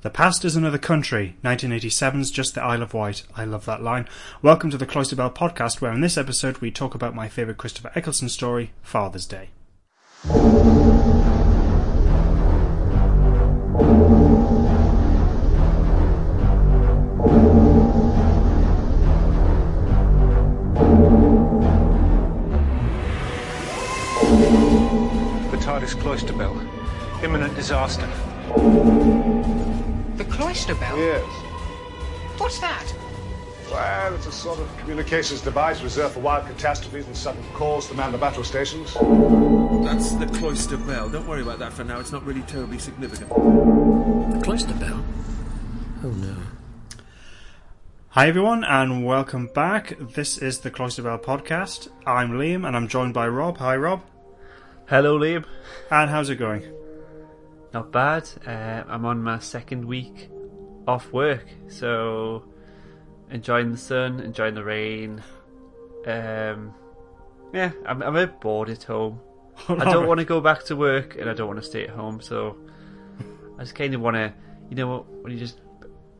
The past is another country. 1987's just the Isle of Wight. I love that line. Welcome to the Cloister Bell podcast, where in this episode we talk about my favourite Christopher Eccleston story, Father's Day. The TARDIS cloister bell. Imminent disaster. The cloister bell? Yes. What's that? Well, it's a sort of communications device reserved for wild catastrophes and sudden calls to man the battle stations. That's the cloister bell. Don't worry about that for now. It's not really terribly significant. The cloister bell? Oh no. Hi everyone, and welcome back. This is the Cloister Bell podcast. I'm Liam, and I'm joined by Rob. Hi, Rob. Hello, Liam. And how's it going? Not bad. Uh, I'm on my second week off work, so enjoying the sun, enjoying the rain. Um, yeah, I'm, I'm a bit bored at home. I don't want to go back to work, and I don't want to stay at home, so I just kind of want to, you know, when you just,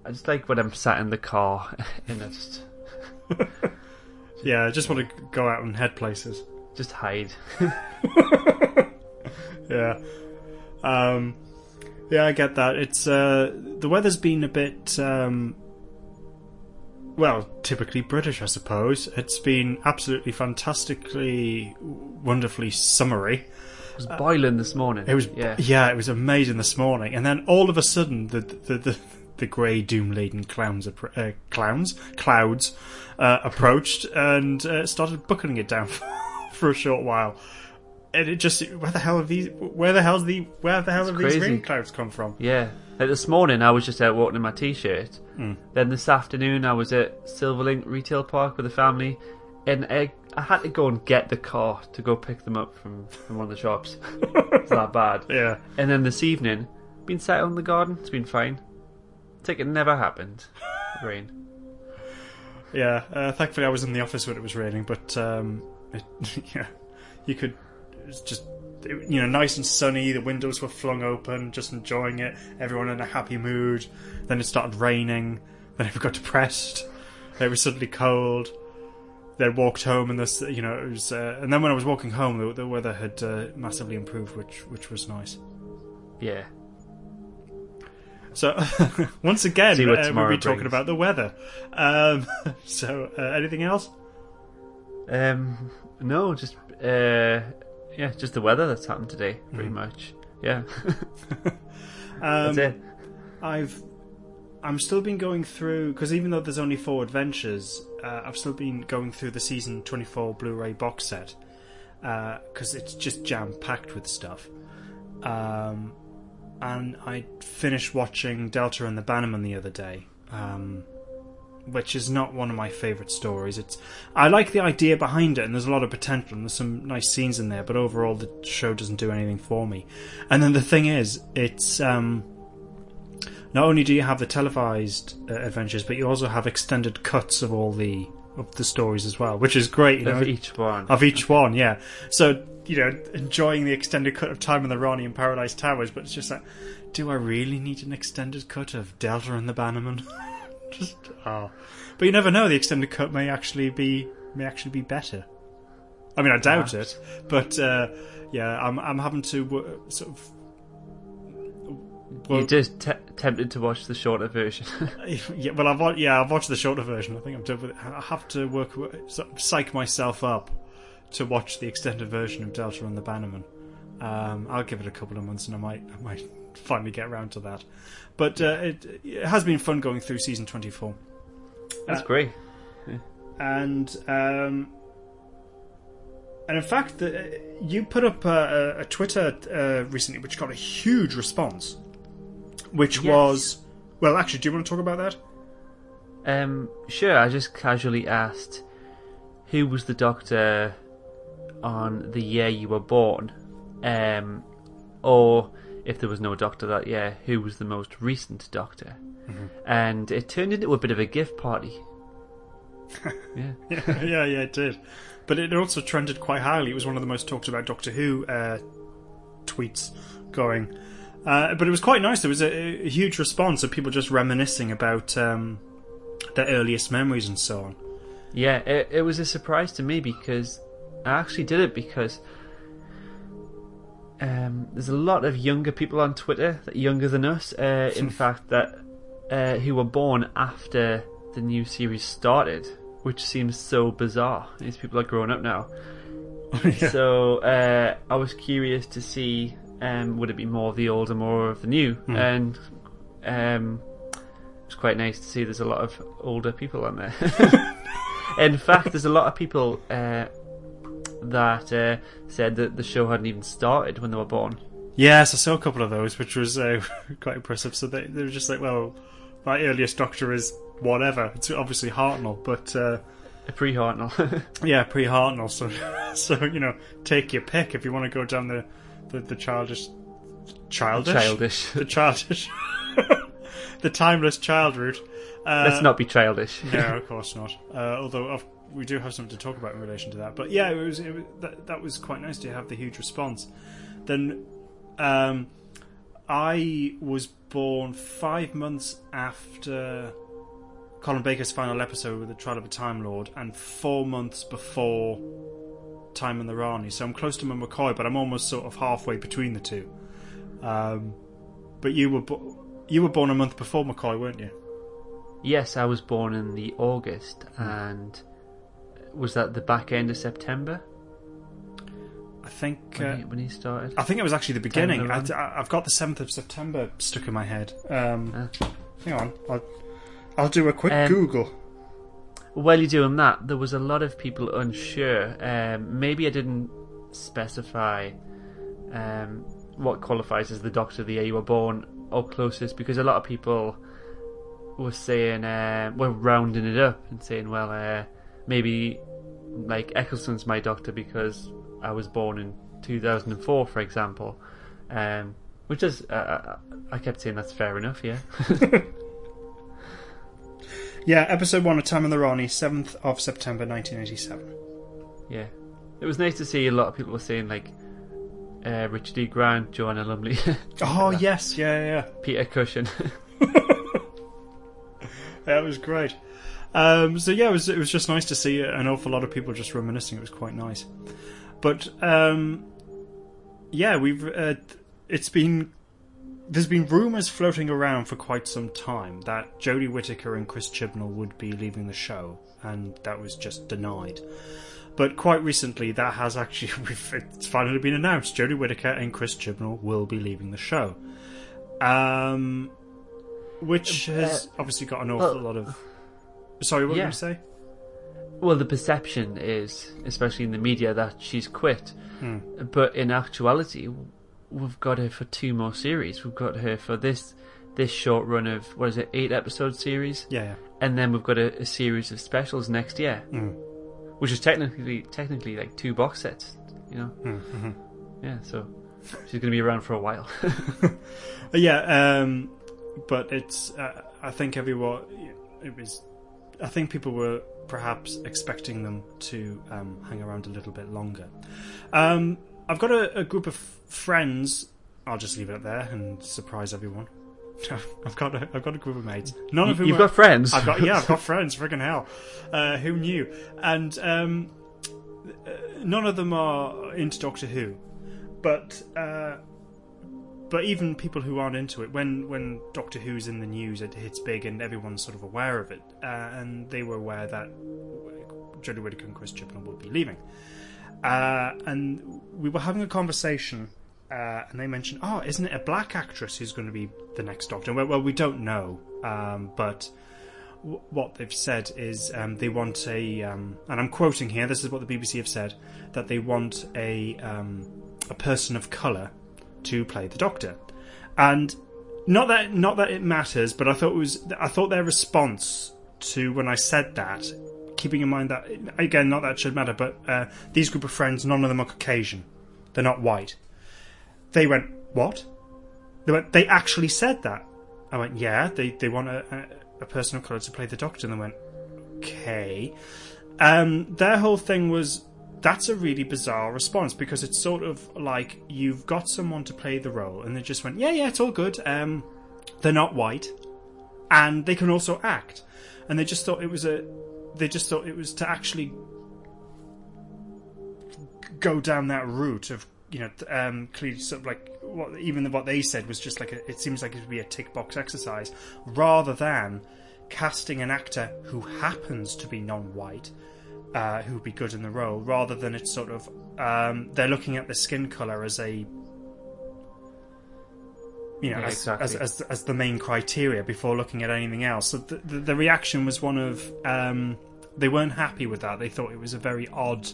I just like when I'm sat in the car and I just Yeah, I just want to go out and head places. just hide. Yeah. Um, yeah, I get that. It's uh, the weather's been a bit, um, well, typically British, I suppose. It's been absolutely fantastically, wonderfully summery. It was boiling this morning. It was, yeah. yeah it was amazing this morning, and then all of a sudden, the the the, the grey, doom-laden clowns, appro- uh, clowns, clouds, uh, approached and uh, started buckling it down for a short while. And it just, where the hell have these? Where the hell's the? Where the hell have these crazy. rain clouds come from? Yeah. Like this morning, I was just out walking in my t-shirt. Then this afternoon, I was at Silverlink Retail Park with the family, and I, I had to go and get the car to go pick them up from, from one of the shops. it's that bad. Yeah, And then this evening, been sat out in the garden. It's been fine. It's like it never happened. Rain. yeah. Uh, thankfully, I was in the office when it was raining, but um, it, yeah, you could it's just you know nice and sunny. The windows were flung open, just enjoying it. Everyone in a happy mood. Then it started raining. Then it got depressed. It was suddenly cold. Then walked home, and this you know it was. Uh, and then when I was walking home, the, the weather had uh, massively improved, which which was nice. Yeah. So once again, uh, we'll be talking brings. about the weather. Um, so uh, anything else? Um. No, just uh. Yeah, just the weather that's happened today, pretty much. Yeah. Um, that's it. I've I'm still been going through because even though there's only four adventures, uh, I've still been going through the season 24 Blu-ray box set because it's just jam packed with stuff. Um, and I finished watching Delta and the Bannermen the other day, um, which is not one of my favourite stories. It's I like the idea behind it, and there's a lot of potential, and there's some nice scenes in there. But overall, the show doesn't do anything for me. And then the thing is, it's um, not only do you have the televised uh, adventures, but you also have extended cuts of all the of the stories as well, which is great. You know, Of each one. of each one, yeah. So you know, enjoying the extended cut of Time and the Rani and Paradise Towers, but it's just like, do I really need an extended cut of Delta and the Bannermen? just oh, but you never know. The extended cut may actually be may actually be better. I mean, I doubt Perhaps. it, but uh, yeah, I'm I'm having to uh, sort of. You're just te- tempted to watch the shorter version. yeah, well, I've yeah, I've watched the shorter version. I think I'm done with it. I have to work, sort of psych myself up to watch the extended version of Delta and the Bannermen. Um, I'll give it a couple of months, and I might, I might finally get around to that. But uh, it, it has been fun going through season 24, That's Uh, great. and um, and in fact, the, you put up a, a, a Twitter uh, recently, which got a huge response, which Yes. was well. Actually, do you want to talk about that? Um, sure. I just casually asked, who was the doctor on the year you were born, um, or if there was no doctor that year, who was the most recent doctor? And it turned into a bit of a gift party. yeah. yeah, yeah, it did. But it also trended quite highly. It was one of the most talked about Doctor Who uh, tweets going. Uh, but it was quite nice. There was a, a huge response of people just reminiscing about um, their earliest memories and so on. Yeah, it, it was a surprise to me because I actually did it because um, there's a lot of younger people on Twitter, that younger than us, uh, in fact, that uh, who were born after the new series started, which seems so bizarre. These people are grown up now. So uh, I was curious to see um, would it be more of the old or more of the new, and um, it was quite nice to see there's a lot of older people on there. In fact, there's a lot of people uh, that uh, said that the show hadn't even started when they were born. Yes, I saw a couple of those, which was uh, quite impressive. So they, they were just like, well, my earliest Doctor is whatever. It's obviously Hartnell, but uh, A pre Hartnell. yeah, pre Hartnell. So, so you know, take your pick if you want to go down the the, the childish, childish, Childish. the childish, the timeless child route. Uh, Let's not be childish. no, of course not. Uh, although i we do have something to talk about in relation to that. But yeah, it was, it was that, that was quite nice to have the huge response. Then um, I was born five months after Colin Baker's final episode with the Trial of a Time Lord, and four months before Time and the Rani. So I'm close to my McCoy, but I'm almost sort of halfway between the two. Um, but you were bo- you were born a month before McCoy, weren't you? Yes, I was born in the August, and was that the back end of September I think. when, Uh, he, when he started? I think it was actually the beginning. I, have got the seventh of September stuck in my head. Um, Ah. Hang on, I'll, I'll do a quick Um, Google. While you're doing that, there was a lot of people unsure. Um, maybe I didn't specify um, what qualifies as the Doctor the year you were born or closest, because a lot of people were saying, uh, were rounding it up and saying, well, uh, maybe like Eccleston's my Doctor because I was born in 2004, for example. Um, which is, uh, I kept saying that's fair enough, yeah. Yeah, episode one of Time and the Rani, seventh of September, nineteen eighty-seven. Yeah, it was nice to see a lot of people were saying like uh, Richard E. Grant, Joanna Lumley, Oh yes, yeah, yeah, Peter Cushing. That was great. Um, so yeah, it was it was just nice to see an awful lot of people just reminiscing. It was quite nice. But um, yeah, we've uh, it's been there's been rumours floating around for quite some time that Jodie Whittaker and Chris Chibnall would be leaving the show, and that was just denied. But quite recently, that has actually it's finally been announced. Jodie Whittaker and Chris Chibnall will be leaving the show, um, which has obviously got an awful lot of. Sorry, what were you yeah. going to say? well, the perception is, especially in the media, that she's quit, Hmm. but in actuality, we've got her for two more series. We've got her for this this short run of what is it, eight episode series, Yeah, yeah. and then we've got a, a series of specials next year, Hmm. which is technically technically like two box sets, you know. Hmm, Yeah, so she's going to be around for a while. Yeah, um, but it's. Uh, I think everyone. It was. I think people were perhaps expecting them to um, hang around a little bit longer. Um, I've got a, a group of friends. I'll just leave it up there and surprise everyone. I've got a, I've got a group of mates. None of whom You've are- got friends. I've got yeah, I've got friends. Friggin' hell, uh, who knew? And um, uh, none of them are into Doctor Who, but uh, but even people who aren't into it, when when Doctor Who's in the news, it hits big and everyone's sort of aware of it, uh, and they were aware that Jodie Whittaker and Chris Chibnall would be leaving, uh, and we were having a conversation. Uh, and they mentioned, "Oh, isn't it a black actress who's going to be the next Doctor?" Well, well we don't know, um, but what they've said is um, they want a, um, and I'm quoting here. This is what the BBC have said that they want a um, a person of color to play the Doctor, and not that not that it matters, but I thought it was I thought their response to when I said that, keeping in mind that again, not that it should matter, but uh, these group of friends, none of them are Caucasian, they're not white. They went what? They went. They actually said that. I went, yeah. They they want a, a, a person of color to play the Doctor, and they went, okay. Um, their whole thing was that's a really bizarre response because it's sort of like you've got someone to play the role and they just went, yeah, yeah, it's all good. Um, they're not white, and they can also act, and they just thought it was a, they just thought it was to actually go down that route of you know um, clearly sort of like what even what they said was just like a, it seems like it would be a tick box exercise rather than casting an actor who happens to be non-white uh, who would be good in the role rather than it's sort of um, they're looking at the skin color as a you know Yeah, as, exactly. as, as as the main criteria before looking at anything else. So the, the, the reaction was one of um, they weren't happy with that. They thought it was a very odd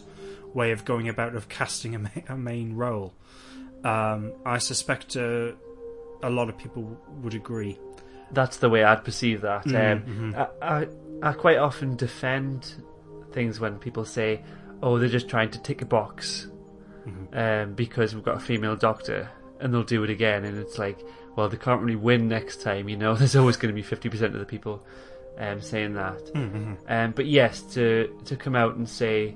way of going about of casting a, ma- a main role. Um, I suspect uh, a lot of people would agree. That's the way I'd perceive that. Mm, Um, I, I I quite often defend things when people say, "Oh, they're just trying to tick a box Mm-hmm. um, because we've got a female doctor," and they'll do it again, and it's like, well, they can't really win next time. You know, there's always going to be fifty percent of the people um, saying that. Mm-hmm. Um, but yes, to to come out and say,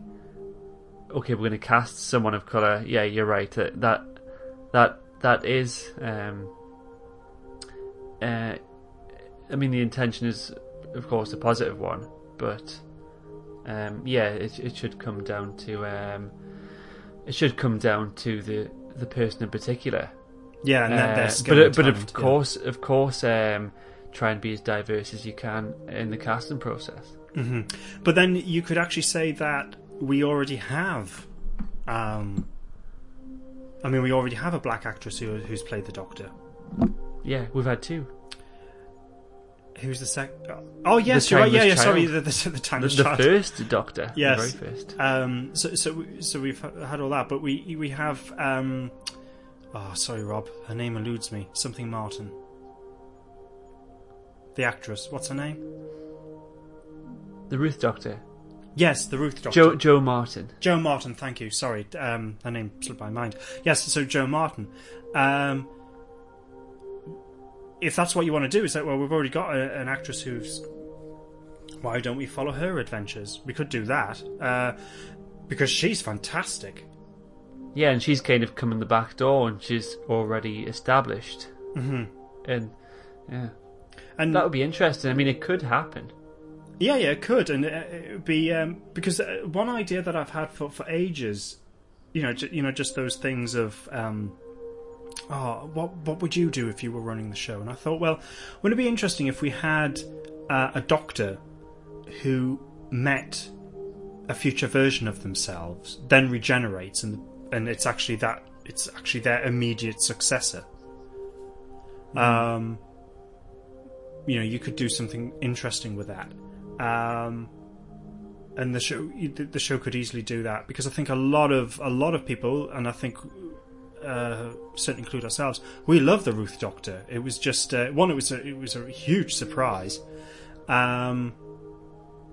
okay, we're going to cast someone of color. Yeah, you're right. That that that, that is. Um, uh, I mean, the intention is, of course, a positive one, but um, yeah, it it should come down to um, it should come down to the the person in particular. yeah and their, Uh, their but but of yeah. course, of course, um, try and be as diverse as you can in the casting process. hmm But then you could actually say that we already have. Um, I mean, we already have a black actress who, who's played the Doctor. Yeah, we've had two. Who's the second? Oh yes, The you're right. Yeah, Timeless yeah. Sorry, Child. the, the, the The, timeless the child. first Doctor, Yes. the very first. Um, so so we- so we've had all that, but we we have. Um, oh, sorry, Rob. Her name eludes me. Something Martin. The actress. What's her name? The Ruth Doctor, Yes, the Ruth Doctor. Jo Jo Martin. Jo Martin, thank you. Sorry, um, her name slipped my mind. Yes, so Jo Martin. Um, if that's what you want to do, is that well, we've already got a, an actress who's. Why don't we follow her adventures? We could do that uh, because she's fantastic. Yeah, and she's kind of come in the back door, and she's already established. hmm And yeah, And that would be interesting. I mean, it could happen. Yeah, yeah, it could, and uh, it would be um, because uh, one idea that I've had for, for ages, you know, j- you know, just those things of, um, oh, what what would you do if you were running the show? And I thought, well, wouldn't it be interesting if we had uh, a doctor who met a future version of themselves, then regenerates, and and it's actually that it's actually their immediate successor. Um, you know, you could do something interesting with that. Um, and the show, the show could easily do that because I think a lot of a lot of people, and I think uh, certainly include ourselves, we love the Ruth Doctor. It was just uh, one. It was a, it was a huge surprise, um,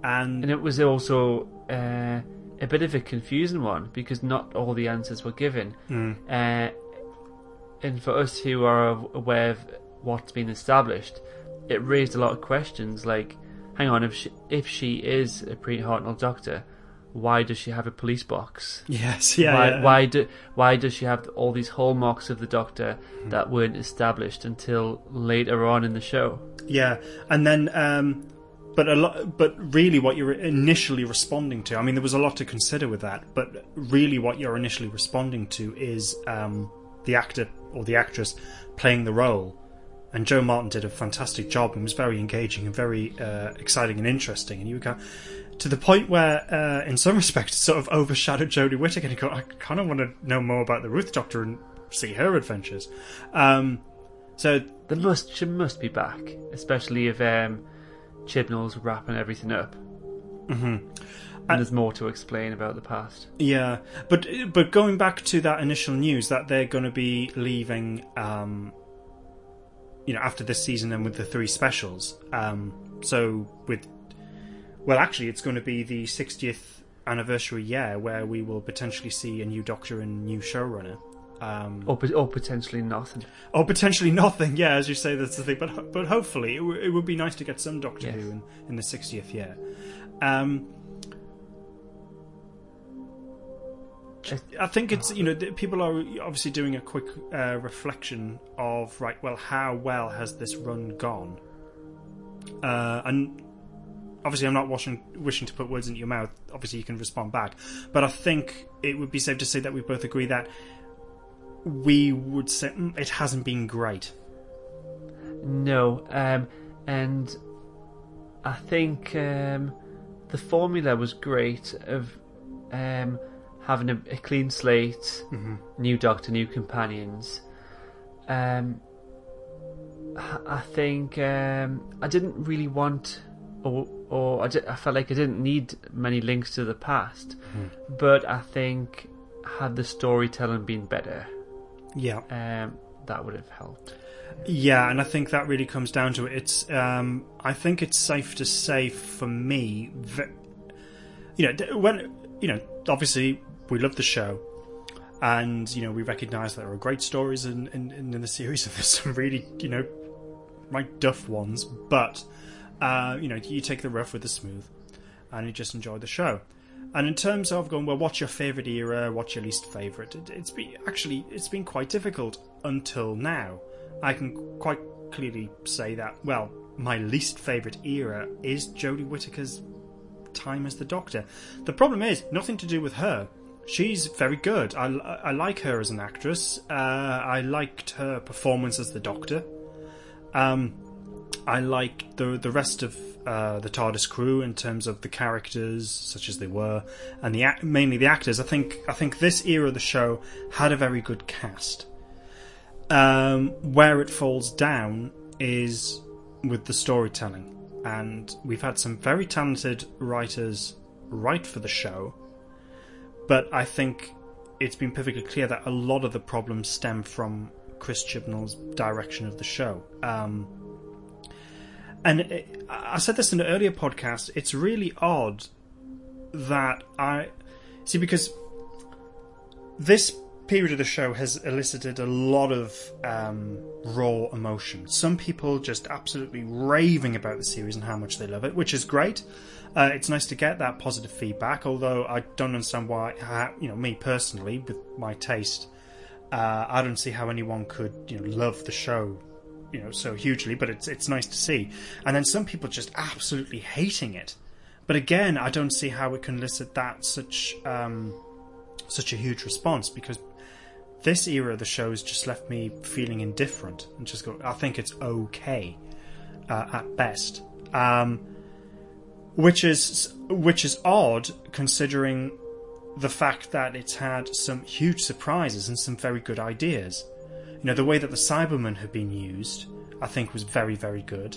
and, And it was also uh, a bit of a confusing one because not all the answers were given. Mm. Uh, and for us who are aware of what's been established, it raised a lot of questions like, hang on, if she, if she is a pre-Hartnell doctor, why does she have a police box? yes, yeah, why, yeah. why do why does she have all these hallmarks of the Doctor Hmm. that weren't established until later on in the show? Yeah, and then, um, but a lot, but really, what you're initially responding to. I mean, there was a lot to consider with that, but really, what you're initially responding to is um, the actor or the actress playing the role. And Jo Martin did a fantastic job and was very engaging and very uh, exciting and interesting. And you go to the point where, uh, in some respects, it sort of overshadowed Jodie Whittaker. And go, I kind of want to know more about the Ruth Doctor and see her adventures. Um, so the must she must be back, especially if um, Chibnall's wrapping everything up. mhm. And there's more to explain about the past. Yeah, but but going back to that initial news that they're going to be leaving, um, you know, after this season and with the three specials. Um, so with, well, actually, it's going to be the 60th anniversary year where we will potentially see a new Doctor and new showrunner. Um, Or, or potentially nothing. or potentially nothing. Yeah, as you say, that's the thing. But but hopefully, it, w- it would be nice to get some Doctor Yes. Who in, in the 60th year. Um, I think it's you know people are obviously doing a quick uh, reflection of right. Well, how well has this run gone? Uh, and obviously, I'm not wishing wishing to put words into your mouth. Obviously, you can respond back, but I think it would be safe to say that we both agree that we would say mm, it hasn't been great. No, um, and I think um, the formula was great of um, having a, a clean slate, new Doctor, new companions. Um, I I think um, I didn't really want, or or I, I felt like I didn't need many links to the past, but I think had the storytelling been better, Yeah. um, that would have helped. Yeah, and I think that really comes down to it. It's, um, I think it's safe to say for me that, you know, when, you know, obviously we love the show, and you know we recognise that there are great stories in, in, in the series, and there's some really, you know, right duff ones. But, uh, you know, you take the rough with the smooth, and you just enjoy the show. And in terms of going, well, what's your favourite era? What's your least favourite? It, it's been actually it's been quite difficult until now. I can quite clearly say that. Well, my least favourite era is Jodie Whittaker's time as the Doctor. The problem is nothing to do with her. She's very good. I, I like her as an actress. Uh, I liked her performance as the Doctor. Um, I like the the rest of uh, the TARDIS crew in terms of the characters, such as they were, and the mainly the actors. I think I think this era of the show had a very good cast. Um, where it falls down is with the storytelling, and we've had some very talented writers write for the show, but I think it's been perfectly clear that a lot of the problems stem from Chris Chibnall's direction of the show. Um, and it, I said this in an earlier podcast. It's really odd that I see because this period of the show has elicited a lot of um, raw emotion. Some people just absolutely raving about the series and how much they love it, which is great. Uh, it's nice to get that positive feedback. Although I don't understand why, you know, me personally, with my taste, uh, I don't see how anyone could, you know, love the show, you know, so hugely. But it's it's nice to see. And then some people just absolutely hating it. But again, I don't see how it can elicit that such um, such a huge response because this era of the show has just left me feeling indifferent and just go. I think it's okay uh, at best, um, which is which is odd considering the fact that it's had some huge surprises and some very good ideas. You know, the way that the Cybermen had been used, I think, was very very good.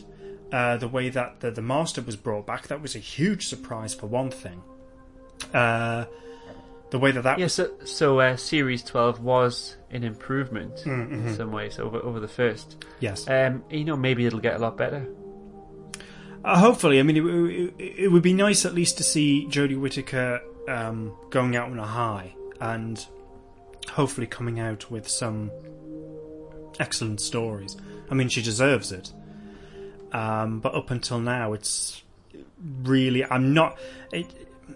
Uh, the way that the, the Master was brought back, that was a huge surprise for one thing. Uh, the way that that Yeah, was so, so uh, Series 12 was an improvement in some ways over over the first. yes. Um, you know, maybe it'll get a lot better. Uh, hopefully, I mean, it, it, it would be nice at least to see Jodie Whittaker um, going out on a high and hopefully coming out with some excellent stories. I mean, she deserves it. Um, but up until now, it's really I'm not. It,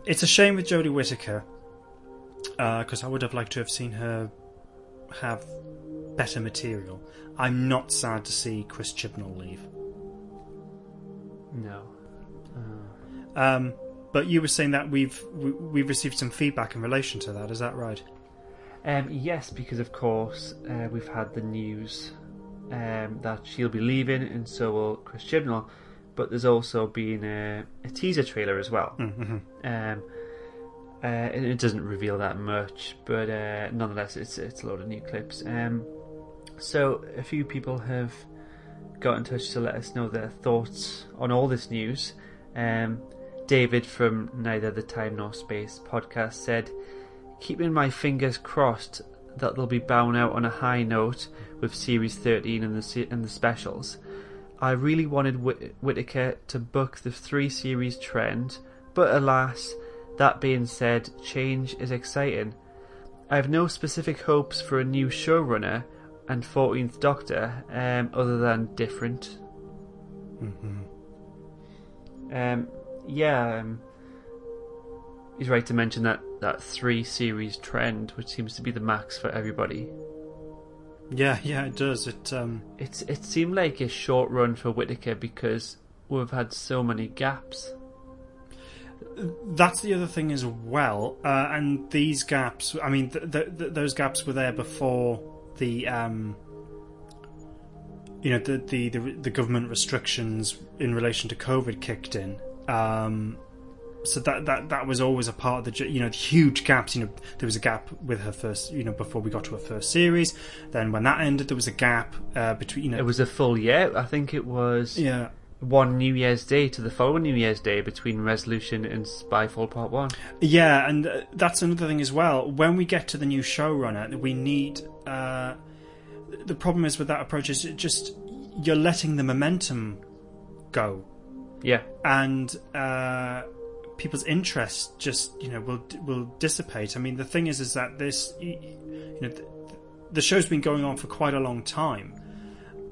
it's a shame with Jodie Whittaker because I would have liked to have seen her have better material. I'm not sad to see Chris Chibnall leave. No. Um, but you were saying that we've we, we've received some feedback in relation to that. Is that right? Um, yes, because of course uh, we've had the news um, that she'll be leaving, and so will Chris Chibnall. But there's also been a, a teaser trailer as well. Mm-hmm. Um, uh, and it doesn't reveal that much, but uh, nonetheless, it's it's a lot of new clips. Um, so a few people have got in touch to let us know their thoughts on all this news. Um, David from Neither the Time Nor Space podcast said, "Keeping my fingers crossed that they'll be bound out on a high note with Series 13 and the and the specials. I really wanted Whit- Whittaker to book the three series trend, but alas." That being said, change is exciting. I have no specific hopes for a new showrunner and 14th Doctor, um, other than different. Um, yeah, um, he's right to mention that that three series trend, which seems to be the max for everybody. Yeah, yeah, it does. It um, It's it seemed like a short run for Whittaker because we've had so many gaps. that's the other thing as well. Uh, and these gaps, I mean, th- th- th- those gaps were there before the, um, you know, the, the the the government restrictions in relation to COVID kicked in. Um, so that that that was always a part of the you know the huge gaps. You know, there was a gap with her first, you know, before we got to her first series. Then when that ended, there was a gap uh, between. You know, It was a full year. I think it was yeah. one New Year's Day to the following New Year's Day between Resolution and Spyfall Part One. Yeah, and uh, that's another thing as well. When we get to the new showrunner, we need. Uh, the problem is with that approach is it just you're letting the momentum go, Yeah, and uh, people's interest just you know will will dissipate. I mean, the thing is, is that this you know the, the show's been going on for quite a long time.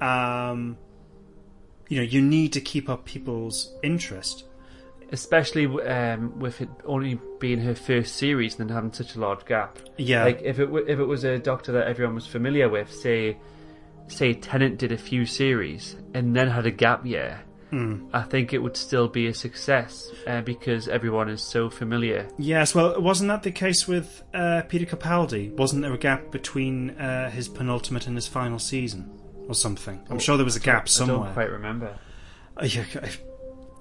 Um, you know, you need to keep up people's interest. especially um, with it only being her first series and then having such a large gap. Yeah, Like if it w- if it was a Doctor that everyone was familiar with, say say Tennant did a few series and then had a gap year, Hmm. I think it would still be a success uh, because everyone is so familiar. Yes, well, wasn't that the case with uh, Peter Capaldi? Wasn't there a gap between uh, his penultimate and his final season, or something? I'm sure there was a gap I somewhere. don't quite remember. Uh, yeah, it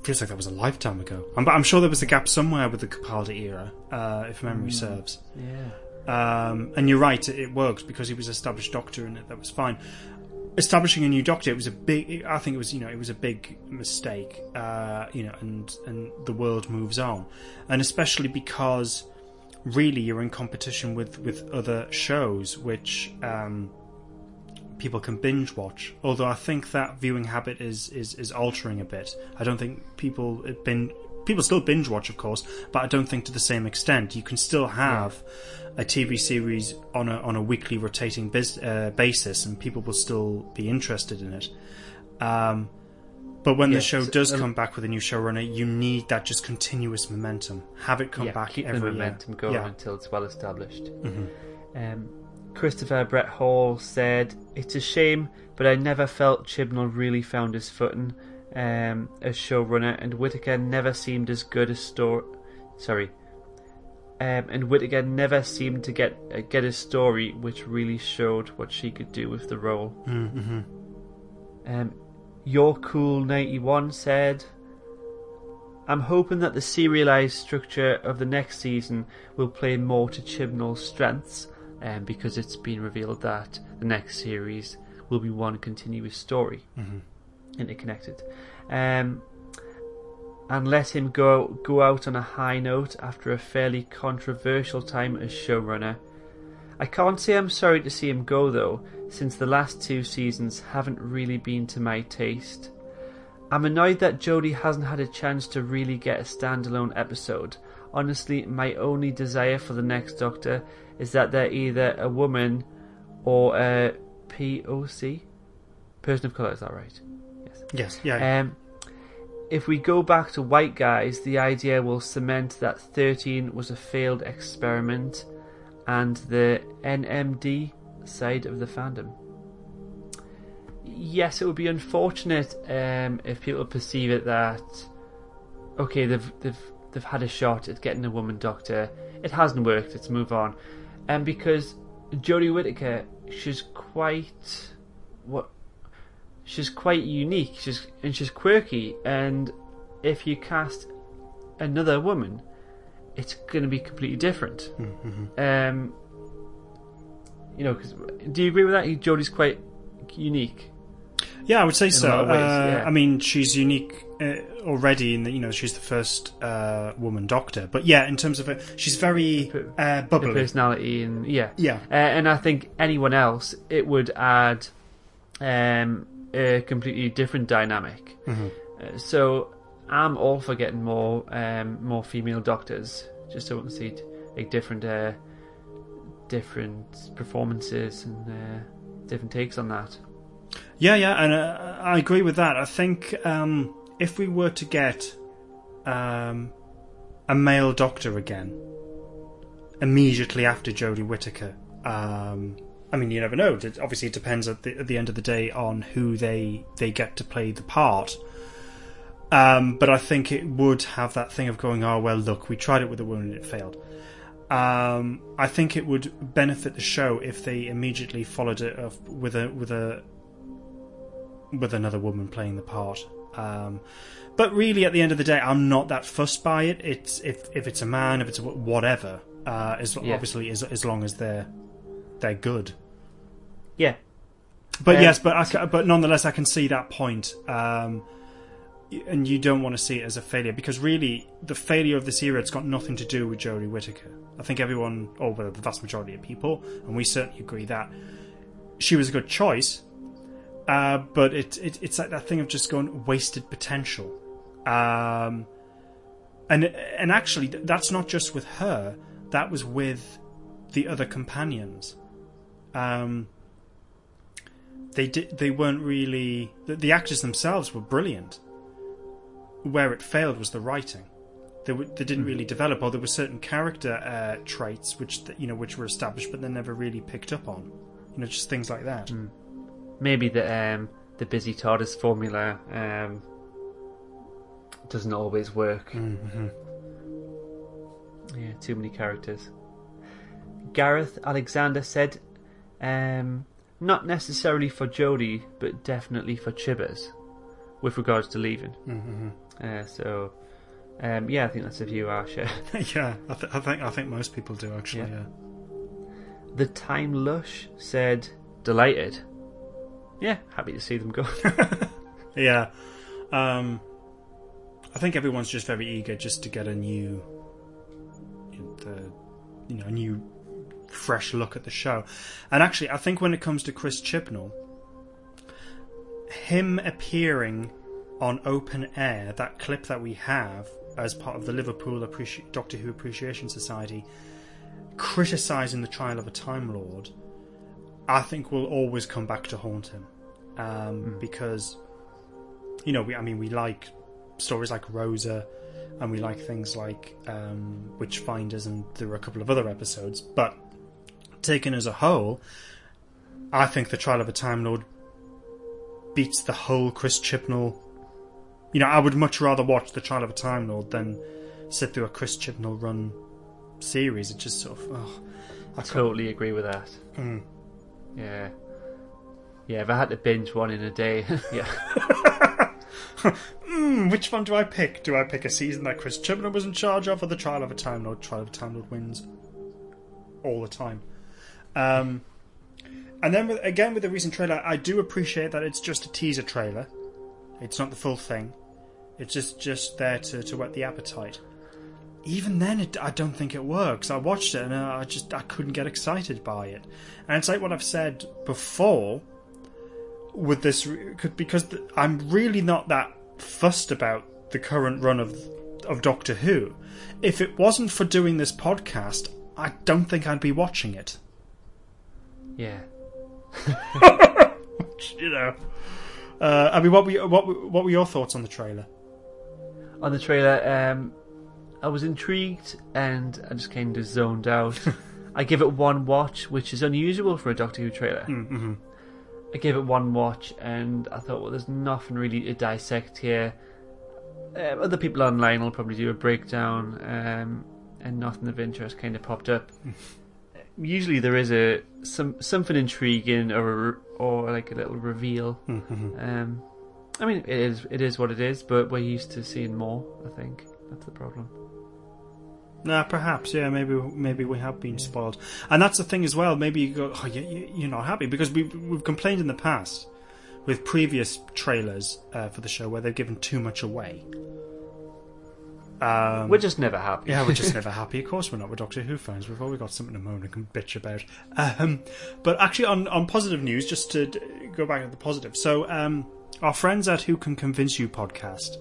feels like that was a lifetime ago. I'm, but I'm sure there was a gap somewhere with the Capaldi era, uh, if memory serves. Yeah. Um, and you're right, it, worked because he was established doctor and it, that was fine. Establishing a new doctor, it was a big. I think it was, you know, it was a big mistake. Uh, you know, and and the world moves on, and especially because really you're in competition with with other shows which um, people can binge watch. Although I think that viewing habit is is is altering a bit. I don't think people bin people still binge watch, of course, but I don't think to the same extent. You can still have a TV series on a on a weekly rotating bis- uh, basis, and people will still be interested in it. Um, but when the show does um, come back with a new showrunner, you need that just continuous momentum. Have it come yeah, back keep every the year. momentum going Yeah. until it's well established. Mhm. Um, Christopher Brett Hall said, "It's a shame, but I never felt Chibnall really found his footing um, as showrunner, and Whittaker never seemed as good a story. Sorry." Um, and Whittaker never seemed to get uh, get a story which really showed what she could do with the role. Mm-hmm. Um, Your Cool 91 said, I'm hoping that the serialized structure of the next season will play more to Chibnall's strengths, um, because it's been revealed that the next series will be one continuous story, Mhm. interconnected. Um, and let him go go out on a high note after a fairly controversial time as showrunner. I can't say I'm sorry to see him go though, since the last two seasons haven't really been to my taste. I'm annoyed that Jodie hasn't had a chance to really get a standalone episode. Honestly, my only desire for the next Doctor is that they're either a woman or a POC, person of colour. Is that right? Yes. Yes, yeah. Um, if we go back to white guys, the idea will cement that 13 was a failed experiment and the NMD side of the fandom. Yes, it would be unfortunate um, if people perceive it that okay, they've they've they've had a shot at getting a woman doctor. It hasn't worked. Let's move on. And because Jodie Whittaker, she's quite what she's quite unique. She's and she's quirky. And if you cast another woman, it's going to be completely different. Mm-hmm. Um, you know, 'cause- do you agree with that? Jodie's quite unique. Yeah, I would say so. ways, uh, yeah. I mean, she's unique uh, already in that you know she's the first uh, woman doctor. But yeah, in terms of it, she's very uh, Her bubbly. personality and yeah, Yeah. Uh, and I think anyone else, it would add um, a completely different dynamic. Mhm. Uh, so I'm all for getting more um, more female doctors, just so we can see like different uh, different performances and uh, different takes on that. Yeah, yeah, and uh, I agree with that. I think um, if we were to get um, a male doctor again immediately after Jodie Whittaker. I mean, you never know. Obviously, it depends at the, at the end of the day on who they they get to play the part. Um, but I think it would have that thing of going, oh well, look, we tried it with a woman and it failed. Um, I think it would benefit the show if they immediately followed it up with a with a with another woman playing the part. Um, but really, at the end of the day, I'm not that fussed by it. It's if if it's a man, if it's a, whatever. Uh, as Yeah. obviously as as long as they're they're good. Yeah. But Um, yes, but I, ca- but nonetheless, I can see that point. Um, and you don't want to see it as a failure because really, the failure of this era it's got nothing to do with Jodie Whittaker. I think everyone, or well, the vast majority of people, and we certainly agree that she was a good choice. Uh, but it, it it's like that thing of just going wasted potential. Um, and and actually, that's not just with her. That was with the other companions. Um, they did they weren't really the, the actors themselves were brilliant. Where it failed was the writing. They, w- they didn't really develop, or there were certain character uh, traits which you know which were established, but they never really picked up on. You know, just things like that. Maybe the um, the busy TARDIS formula um, doesn't always work. Mm-hmm. Yeah, too many characters. Gareth Alexander said, um, not necessarily for Jodie, but definitely for Chibbers, with regards to leaving. Mm-hmm. Uh, so, um, yeah, I think that's a view I share. yeah, I, th- I think I think most people do actually. Yeah. Yeah. The Time Lush said, delighted. Yeah, happy to see them go. Yeah. Um, I think everyone's just very eager just to get a new, the, you know, a new, fresh look at the show. And actually, I think when it comes to Chris Chibnall, him appearing on Open Air, that clip that we have as part of the Liverpool Appreci- Doctor Who Appreciation Society, criticising the trial of a Time Lord, I think will always come back to haunt him. Um, Because you know, we, I mean, we like stories like Rosa, and we like things like um, Witchfinders, and there were a couple of other episodes. But taken as a whole, I think the Trial of a Time Lord beats the whole Chris Chibnall. You know, I would much rather watch the Trial of a Time Lord than sit through a Chris Chibnall run series. It just sort of, oh, I can't- totally agree with that. Mm. Yeah. Yeah, if I had to binge one in a day, yeah. Hmm, which one do I pick? Do I pick a season that Chris Chibnall was in charge of, or the Trial of a Time Lord? Trial of a Time Lord wins all the time. Um, and then with, again with the recent trailer, I do appreciate that it's just a teaser trailer. It's not the full thing. It's just just there to, to whet the appetite. Even then, it, I don't think it works. I watched it and I just I couldn't get excited by it. And it's like what I've said before with this because I'm really not that fussed about the current run of of Doctor Who. If it wasn't for doing this podcast, I don't think I'd be watching it. Yeah. You know. Uh, I mean, what were what were- what were your thoughts on the trailer? On the trailer, um, I was intrigued and I just kind of zoned out. I give it one watch, which is unusual for a Doctor Who trailer. Mm-hmm. I gave it one watch and I thought, well, there's nothing really to dissect here. Uh, other people online will probably do a breakdown, um, and nothing of interest kind of popped up. Usually there is a some something intriguing or or like a little reveal. Mm-hmm. Um, I mean, it is it is what it is, but we're used to seeing more. I think that's the problem. Nah, perhaps, yeah, maybe maybe we have been spoiled, and that's the thing as well. Maybe you go, oh, you, you, you're not happy because we've we've complained in the past with previous trailers uh, for the show where they've given too much away. Um, We're just never happy. yeah, we're just never happy. Of course, we're not. We're Doctor Who fans. We've always got something to moan and can bitch about. Um, but actually, on, on positive news, just to d- go back to the positive. So, um, our friends at Who Can Convince You podcast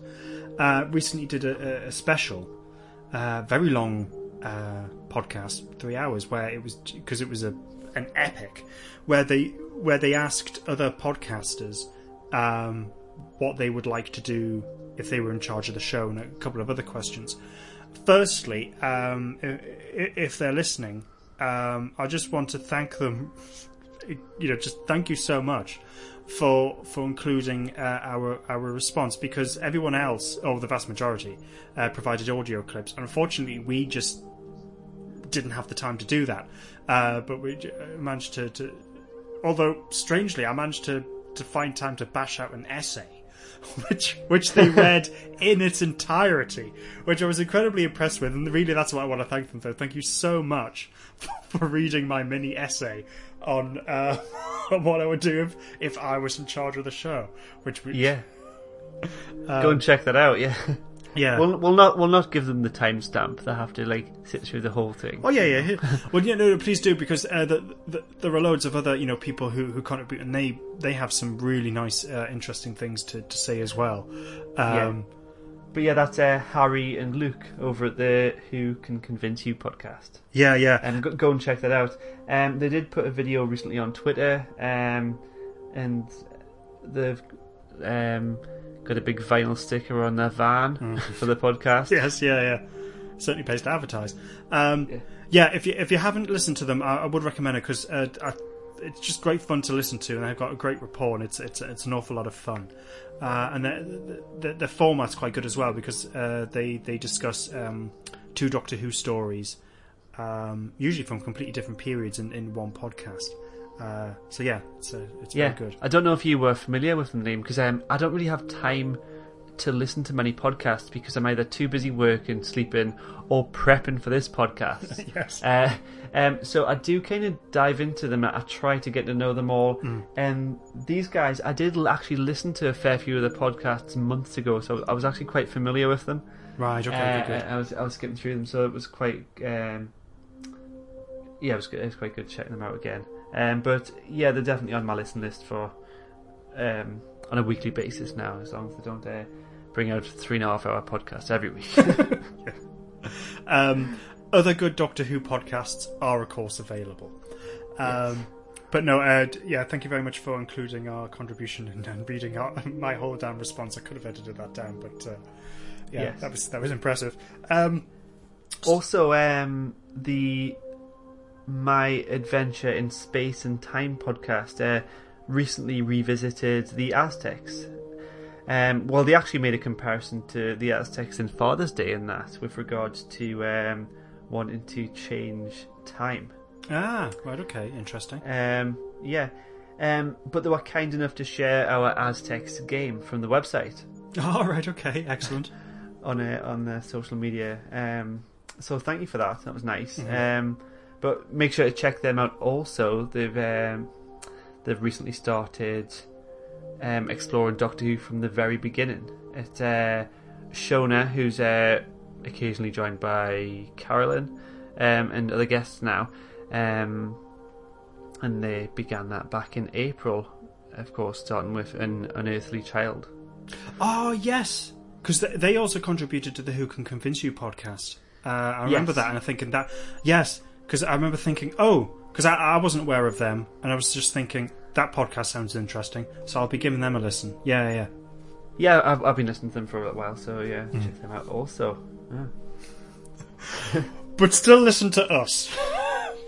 uh, recently did a, a- special, uh, very long uh, podcast, three hours, where it was because it was a an epic, where they where they asked other podcasters um, what they would like to do if they were in charge of the show, and a couple of other questions. firstly, um, if they're listening, um, I just want to thank them. You know, just thank you so much for for including uh, our our response because everyone else, or the vast majority, uh, provided audio clips. Unfortunately, we just didn't have the time to do that. Uh, but we managed to, to, although strangely, I managed to to find time to bash out an essay. Which which they read in its entirety, which I was incredibly impressed with, and really that's what I want to thank them for. Thank you so much for reading my mini essay on uh, on what I would do if, if I was in charge of the show. Which we, Yeah. Go and check that out. Yeah. Yeah. We'll we'll not we'll not give them the timestamp. They have to like sit through the whole thing. Oh yeah, yeah. Well, yeah, no, no, please do because uh, the, the, there are loads of other you know people who, who contribute and they they have some really nice, uh, interesting things to, to say as well. Um, But yeah, that's uh, Harry and Luke over at the Who Can Convince You podcast. yeah, yeah, and go, go and check that out. Um, they did put a video recently on Twitter, um, and they've um, got a big vinyl sticker on their van for the podcast. yes, yeah, yeah. Certainly pays to advertise. Um, Yeah. yeah. if you if you haven't listened to them, I, I would recommend it because uh, it's just great fun to listen to, and they've got a great rapport, and it's it's it's an awful lot of fun. Uh, and the, the the format's quite good as well because uh, they they discuss um, two Doctor Who stories, um, usually from completely different periods in, in one podcast. Uh, so yeah, it's uh, it's Yeah, very good. I don't know if you were familiar with the name because um, I don't really have time to listen to many podcasts because I'm either too busy working, sleeping, or prepping for this podcast. Yes. Uh, um, so I do kind of dive into them. I try to get to know them all. Mm. And these guys, I did actually listen to a fair few of the podcasts months ago, so I was actually quite familiar with them. Right. Okay. Uh, good, good. I was I was skipping through them, so it was quite um, yeah, it was good. It was quite good checking them out again. Um, but yeah, they're definitely on my listen list for um, on a weekly basis now, as long as they don't uh, bring out three and a half hour podcasts every week. Um, other good Doctor Who podcasts are, of course, available. Um, But no, Ed, yeah, thank you very much for including our contribution and, and reading our, my whole damn response. I could have edited that down, but uh, yeah, Yes. that was that was impressive. Um, also, um, the My Adventure in Space and Time podcast uh, recently revisited the Aztecs. Um, well, they actually made a comparison to the Aztecs in Father's Day in that, with regards to um, wanting to change time. ah, right, okay, interesting. Um, yeah, um, but they were kind enough to share our Aztecs game from the website All right, okay, excellent. on uh, on the social media. Um, so thank you for that. That was nice. Um, but make sure to check them out. Also, they've um, they've recently started um, exploring Doctor Who from the very beginning. It's uh, Shona, who's uh, occasionally joined by Carolyn um, and other guests now. Um, and they began that back in April, of course, starting with an unearthly child. Oh yes, because they, they also contributed to the Who Can Convince You podcast. Uh, I remember Yes. that, and I'm thinking that yes, because I remember thinking, oh, because I, I wasn't aware of them, and I was just thinking that podcast sounds interesting, so I'll be giving them a listen. Yeah, yeah. Yeah, I've, I've been listening to them for a while, so yeah, check them out also. Yeah. But still listen to us.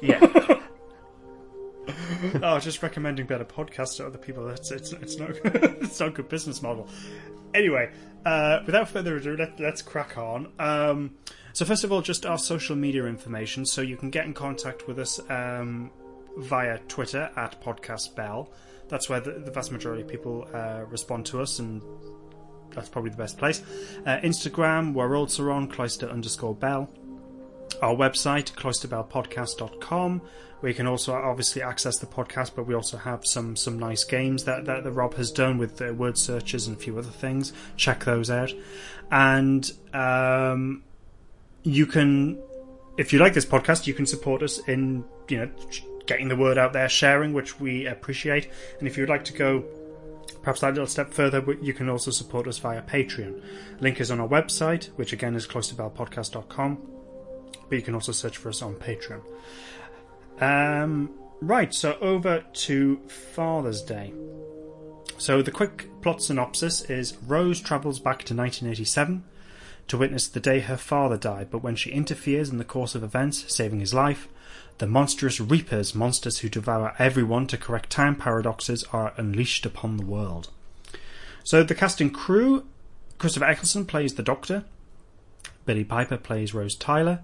Yeah. oh, just recommending better podcasts to other people. That's it's it's not it's not a good business model. Anyway, uh, without further ado, let, let's crack on. Um, so first of all, just our social media information. So you can get in contact with us um, via Twitter at Podcast Bell. That's where the, the vast majority of people uh, respond to us, and that's probably the best place. Uh, Instagram, we're also on Cloister underscore Bell our website, cloisterbellpodcast.com, where you can also obviously access the podcast, but we also have some some nice games that, that, that Rob has done with word searches and a few other things. Check those out. And um, you can, if you like this podcast, you can support us in, you know, getting the word out there, sharing, which we appreciate. And if you would like to go perhaps that little step further, you can also support us via Patreon. Link is on our website, which again is cloisterbellpodcast.com but you can also search for us on Patreon. Um, right, so over to Father's Day. So the quick plot synopsis is Rose travels back to 1987 to witness the day her father died, but when she interferes in the course of events, saving his life, the monstrous Reapers, monsters who devour everyone to correct time paradoxes, are unleashed upon the world. So the cast and crew Christopher Eccleston plays the Doctor, Billie Piper plays Rose Tyler,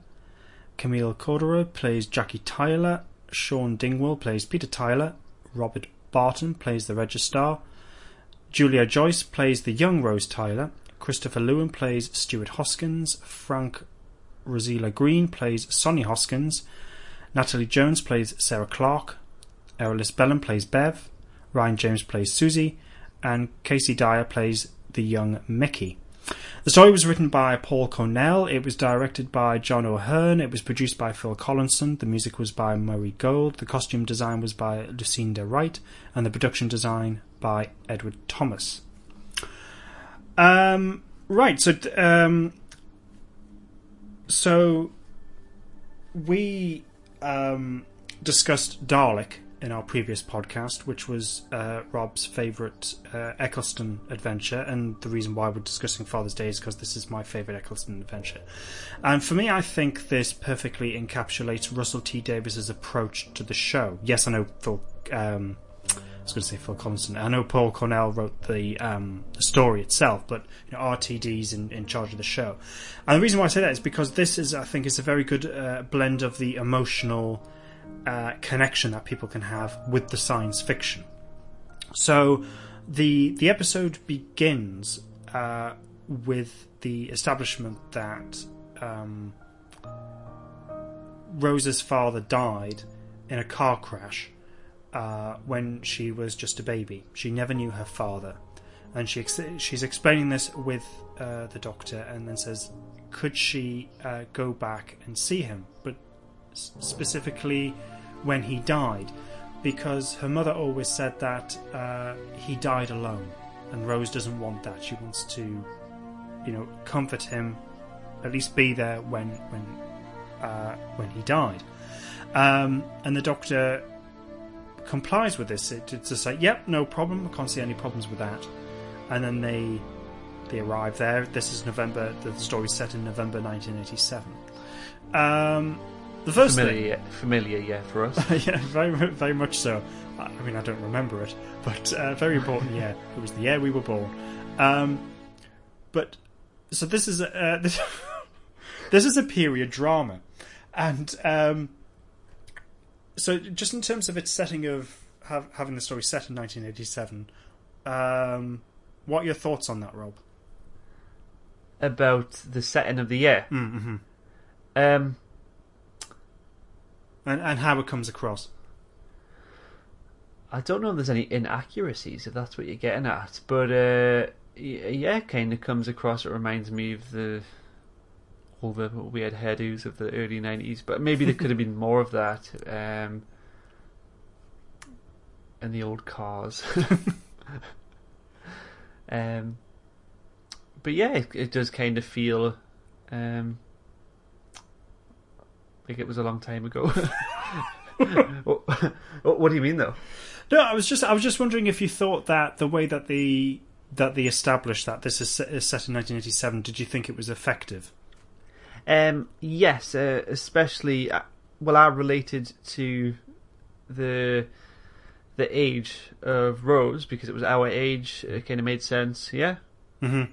Camille Coduri plays Jackie Tyler, Shaun Dingwall plays Peter Tyler, Robert Barton plays the Registrar, Julia Joyce plays the young Rose Tyler, Christopher Lewin plays Stuart Hoskins, Frank Rozelaar-Green plays Sonny Hoskins, Natalie Jones plays Sarah Clark, Eirlys Bellin plays Bev, Rhian James plays Susie, and Casey Dyer plays the young Mickey. The story was written by Paul Cornell. It was directed by Joe Ahearne. It was produced by Phil Collinson. The music was by Murray Gold. The costume design was by Lucinda Wright. And the production design by Edward Thomas. Um, right, so um, so we um, discussed Dalek in our previous podcast, which was uh, Rob's favourite uh, Eccleston adventure, and the reason why we're discussing Father's Day is because this is my favourite Eccleston adventure. And for me, I think this perfectly encapsulates Russell T Davies's approach to the show. Yes, I know Phil. Um, was going to say Phil Collinson. I know Paul Cornell wrote the, um, story itself, but you know, RTD's in, in charge of the show. And the reason why I say that is because this is, I think, is a very good uh, blend of the emotional uh, connection that people can have with the science fiction. So the the episode begins uh, with the establishment that um, Rose's father died in a car crash uh, when she was just a baby. She never knew her father, and she ex- she's explaining this with uh, the doctor, and then says, "Could she uh, go back and see him?" But s- specifically when he died, because her mother always said that uh, he died alone, and Rose doesn't want that. She wants to, you know, comfort him, at least be there when when uh, when he died. Um, and the doctor complies with this. It, it's just like, yep, no problem. I can't see any problems with that. And then they they arrive there. This is November. The story's set in November 1987. Um, the first thing, Familiar, familiar, yeah, for us. yeah, very very much so. I mean, I don't remember it, but uh, very important. Yeah, it was the year we were born. Um, but so this is a uh, this, this is a period drama, and um, so just in terms of its setting of have, having the story set in 1987, um, what are your thoughts on that, Rob? About the setting of the year. Mm-hmm. Um, And and how it comes across. I don't know if there's any inaccuracies, if that's what you're getting at, but uh, yeah, kind of comes across. It reminds me of the all the weird hairdos of the early '90s, but maybe there could have been more of that. Um, and the old cars. um, but yeah, it, it does kind of feel um, like it was a long time ago. what, what do you mean, though? No, I was just I was just wondering if you thought that the way that the that they established that this is set, is set in 1987, did you think it was effective? Um, yes, uh, especially uh, well, I related to the the age of Rose because it was our age. It kind of made sense. Yeah, hmm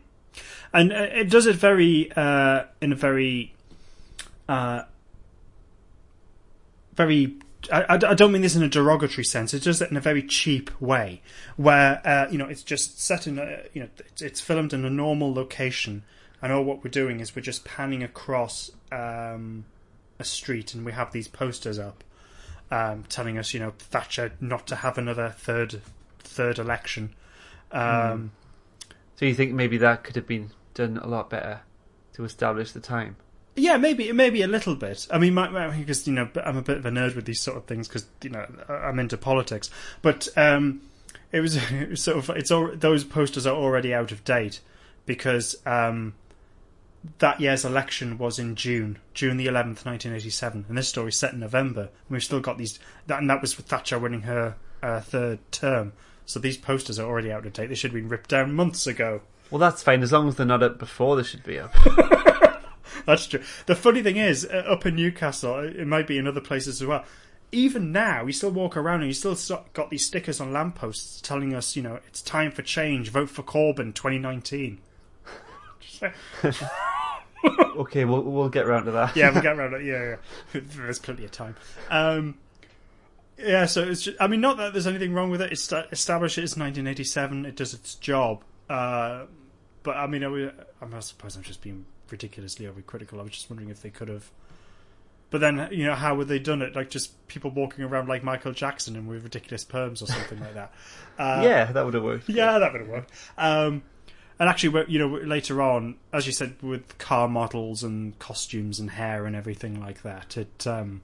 And uh, it does it very uh, in a very uh, very. I, I I don't mean this in a derogatory sense. It does it in a very cheap way, where uh, you know it's just set in a, you know it's, it's filmed in a normal location, and all what we're doing is we're just panning across um, a street, and we have these posters up um, telling us, you know, Thatcher not to have another third third election. Um, so you think maybe that could have been done a lot better to establish the time? Yeah, maybe maybe a little bit. I mean, my, my, because you know I'm a bit of a nerd with these sort of things because you know I'm into politics. But um, it was, it was sort of it's all those posters are already out of date because um, that year's election was in June, June the 11th, 1987, and this story's set in November. And we've still got these, that, and that was with Thatcher winning her uh, third term. So these posters are already out of date. They should have been ripped down months ago. Well, that's fine as long as they're not up before they should be up. That's true. The funny thing is, uh, up in Newcastle, it might be in other places as well. Even now, you still walk around and you still got these stickers on lampposts telling us, you know, it's time for change. Vote for Corbyn 2019. okay, we'll we'll get round to that. yeah, we'll get around it. Yeah, yeah. there's plenty of time. Um, yeah, so it's. Just, I mean, not that there's anything wrong with it. It's established it's 1987. It does its job. Uh, but I mean, I, would- I suppose I'm just being ridiculously overcritical. I was just wondering if they could have. But then, you know, how would they done it? Like just people walking around like Michael Jackson and with ridiculous perms or something like that. Uh, yeah, that would have worked. yeah, that would have worked. Um, and actually, you know, later on, as you said, with car models and costumes and hair and everything like that, it um,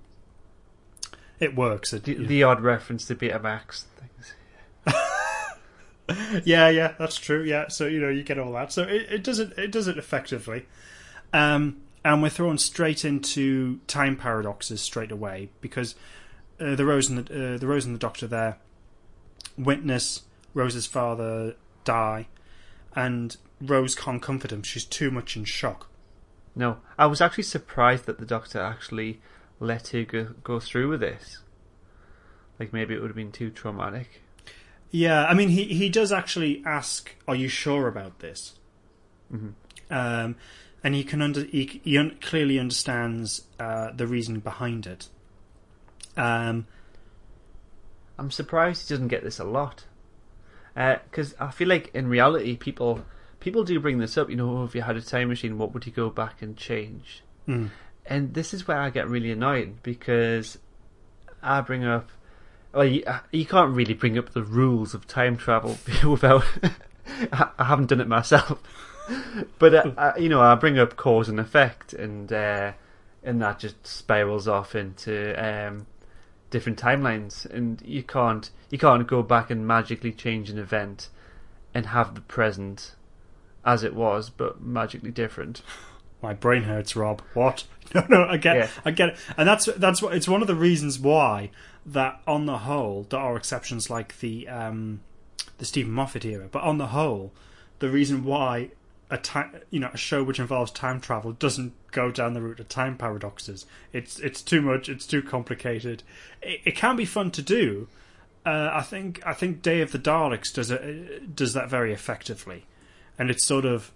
it works. It, The, the odd reference to Betamax things. yeah, yeah, that's true. Yeah, so you know, you get all that. So it, it does it. It does it effectively. Um, and we're thrown straight into time paradoxes straight away because uh, the Rose and the uh, the Rose and the Doctor there witness Rose's father die, and Rose can't comfort him. She's too much in shock. No, I was actually surprised that the Doctor actually let her go, go through with this. Like maybe it would have been too traumatic. Yeah, I mean, he he does actually ask, "Are you sure about this?" Um, and he can under he, he un- clearly understands uh, the reason behind it. Um, I'm surprised he doesn't get this a lot. Because I feel like in reality, people people do bring this up. You know, "Oh, if you had a time machine, what would you go back and change? Mm. And this is where I get really annoyed because I bring up. Well, you, uh, you can't really bring up the rules of time travel without. I I haven't done it myself, but uh, I, you know, I bring up cause and effect, and uh, and that just spirals off into um, different timelines, and you can't you can't go back and magically change an event and have the present as it was, but magically different. my brain hurts, Rob. What? No, no, I get, Yeah. I get it, and that's that's what it's one of the reasons why that on the whole there are exceptions like the um, the Steven Moffat era, but on the whole, the reason why a time you know a show which involves time travel doesn't go down the route of time paradoxes. It's it's too much. It's too complicated. It, it can be fun to do. Uh, I think I think Day of the Daleks does it does that very effectively, and it's sort of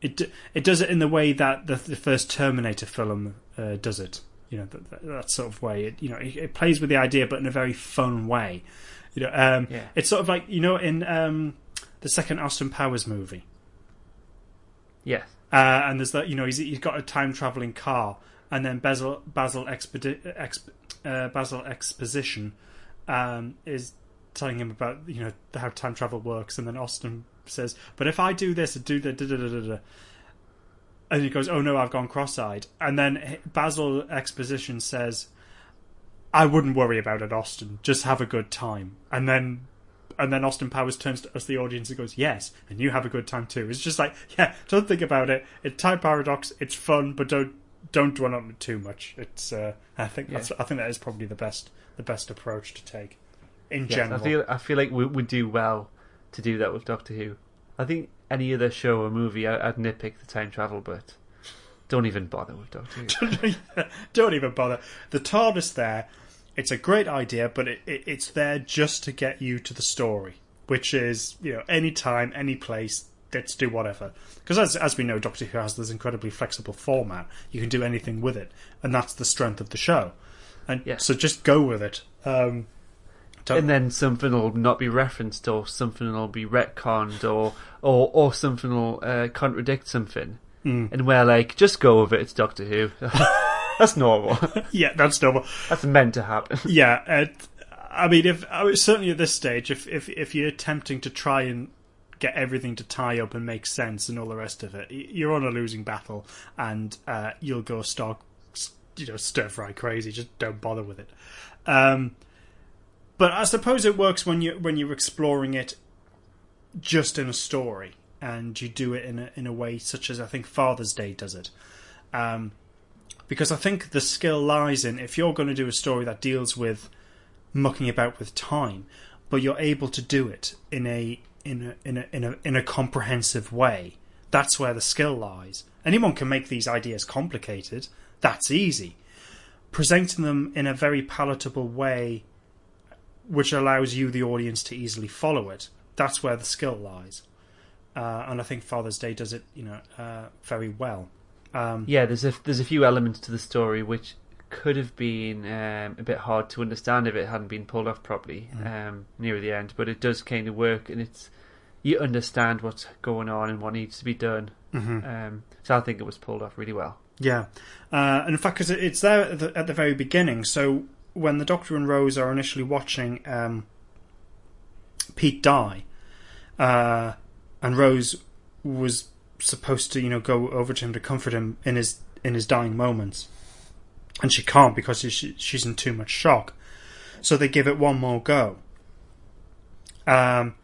it it does it in the way that the, the first Terminator film uh, does it. You know that, that, that sort of way. It, you know, it, it plays with the idea, but in a very fun way. You know, um, Yeah. it's sort of like you know in um, the second Austin Powers movie, Yes. uh, and there's that you know he's he's got a time traveling car, and then Basil Basil Expedi- Exp, uh, Basil Exposition um, is telling him about you know how time travel works, and then Austin says, "But if I do this and do the da da da da da," and he goes, "Oh no, I've gone cross-eyed," and then Basil Exposition says, "I wouldn't worry about it, Austin. Just have a good time," and then. And then Austin Powers turns to us, the audience, and goes, "Yes, and you have a good time too." It's just like, yeah, don't think about it. It's time paradox. It's fun, but don't don't dwell on it too much. It's. Uh, I think that's. I think that is probably the best the best approach to take in Yes, general. I feel I feel like we would do well to do that with Doctor Who. I think any other show or movie, I, I'd nitpick the time travel, but don't even bother with Doctor Who. Don't even bother. The TARDIS there, it's a great idea, but it, it, it's there just to get you to the story, which is, you know, any time, any place, let's do whatever. Because as, as we know, Doctor Who has this incredibly flexible format. You can do anything with it, and that's the strength of the show. And Yeah. so just go with it. Um, and then something will not be referenced, or something will be retconned, or or or something will uh, contradict something, Hmm. and we're like, just go with it. It's Doctor Who. That's normal. yeah, that's normal. That's meant to happen. Yeah, uh, I mean, if I was certainly at this stage, if if if you're attempting to try and get everything to tie up and make sense and all the rest of it, you're on a losing battle, and uh, you'll go stark, you know, stir fry crazy. Just don't bother with it. Um, but I suppose it works when you when you're exploring it just in a story, and you do it in a in a way such as I think Father's Day does it. Um, because I think the skill lies in if you're going to do a story that deals with mucking about with time, but you're able to do it in a in a, in a in a in a comprehensive way. That's where the skill lies. Anyone can make these ideas complicated. That's easy. Presenting them in a very palatable way, which allows you, the audience, to easily follow it. That's where the skill lies. Uh, and I think Father's Day does it, you know, uh, very well. Um, Yeah, there's a there's a few elements to the story which could have been um, a bit hard to understand if it hadn't been pulled off properly um, near the end, but it does kind of work, and it's you understand what's going on and what needs to be done. Um, so I think it was pulled off really well. Yeah, uh, and in fact, because it's there at the, at the very beginning. So when the Doctor and Rose are initially watching um, Pete die, uh, and Rose was supposed to, you know, go over to him to comfort him in his in his dying moments, and she can't because she, she's in too much shock. So they give it one more go. Um,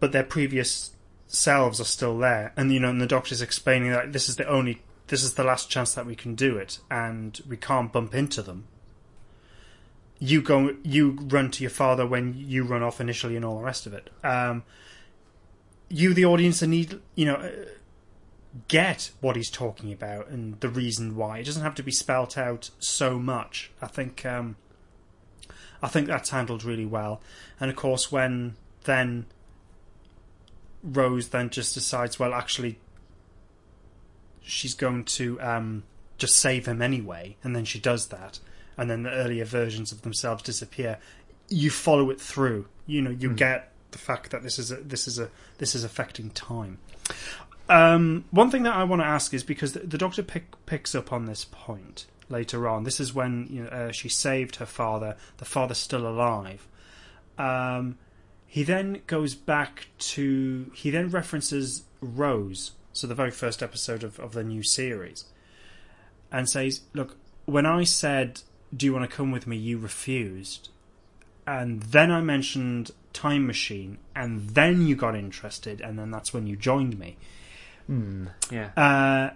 but their previous selves are still there, and you know, and the Doctor's explaining that this is the only, this is the last chance that we can do it, and we can't bump into them. You go, you run to your father when you run off initially, and all the rest of it. Um, you, the audience, need you know get what he's talking about and the reason why. It doesn't have to be spelt out so much. I think um, I think that's handled really well. And of course, when then Rose then just decides, well, actually, she's going to um, just save him anyway, and then she does that, and then the earlier versions of themselves disappear. You follow it through. You know, you get the fact that this is a, this is a this is affecting time. Um, one thing that I want to ask is because the, the Doctor pick, picks up on this point later on. This is when you know, uh, she saved her father. The father's still alive. Um, he then goes back to. He then references Rose, so the very first episode of, of the new series, and says, "Look, when I said, do you want to come with me? You refused." And then I mentioned Time Machine, and then you got interested, and then that's when you joined me. Yeah, Uh,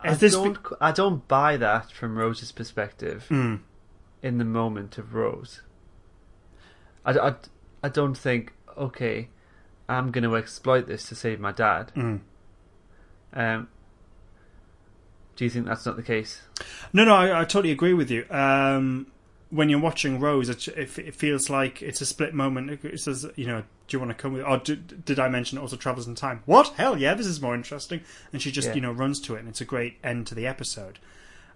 I don't I don't buy that from Rose's perspective Mm. in the moment of Rose. I, I, I don't think okay, I'm going to exploit this to save my dad. Mm. Um, do you think that's not the case? No, no, I, I totally agree with you. Um, when you're watching Rose, it, it, it feels like it's a split moment. It says, you know, do you want to come with? Or did, did I mention it also travels in time? What? Hell yeah, this is more interesting. And she just, Yeah. you know, runs to it, and it's a great end to the episode.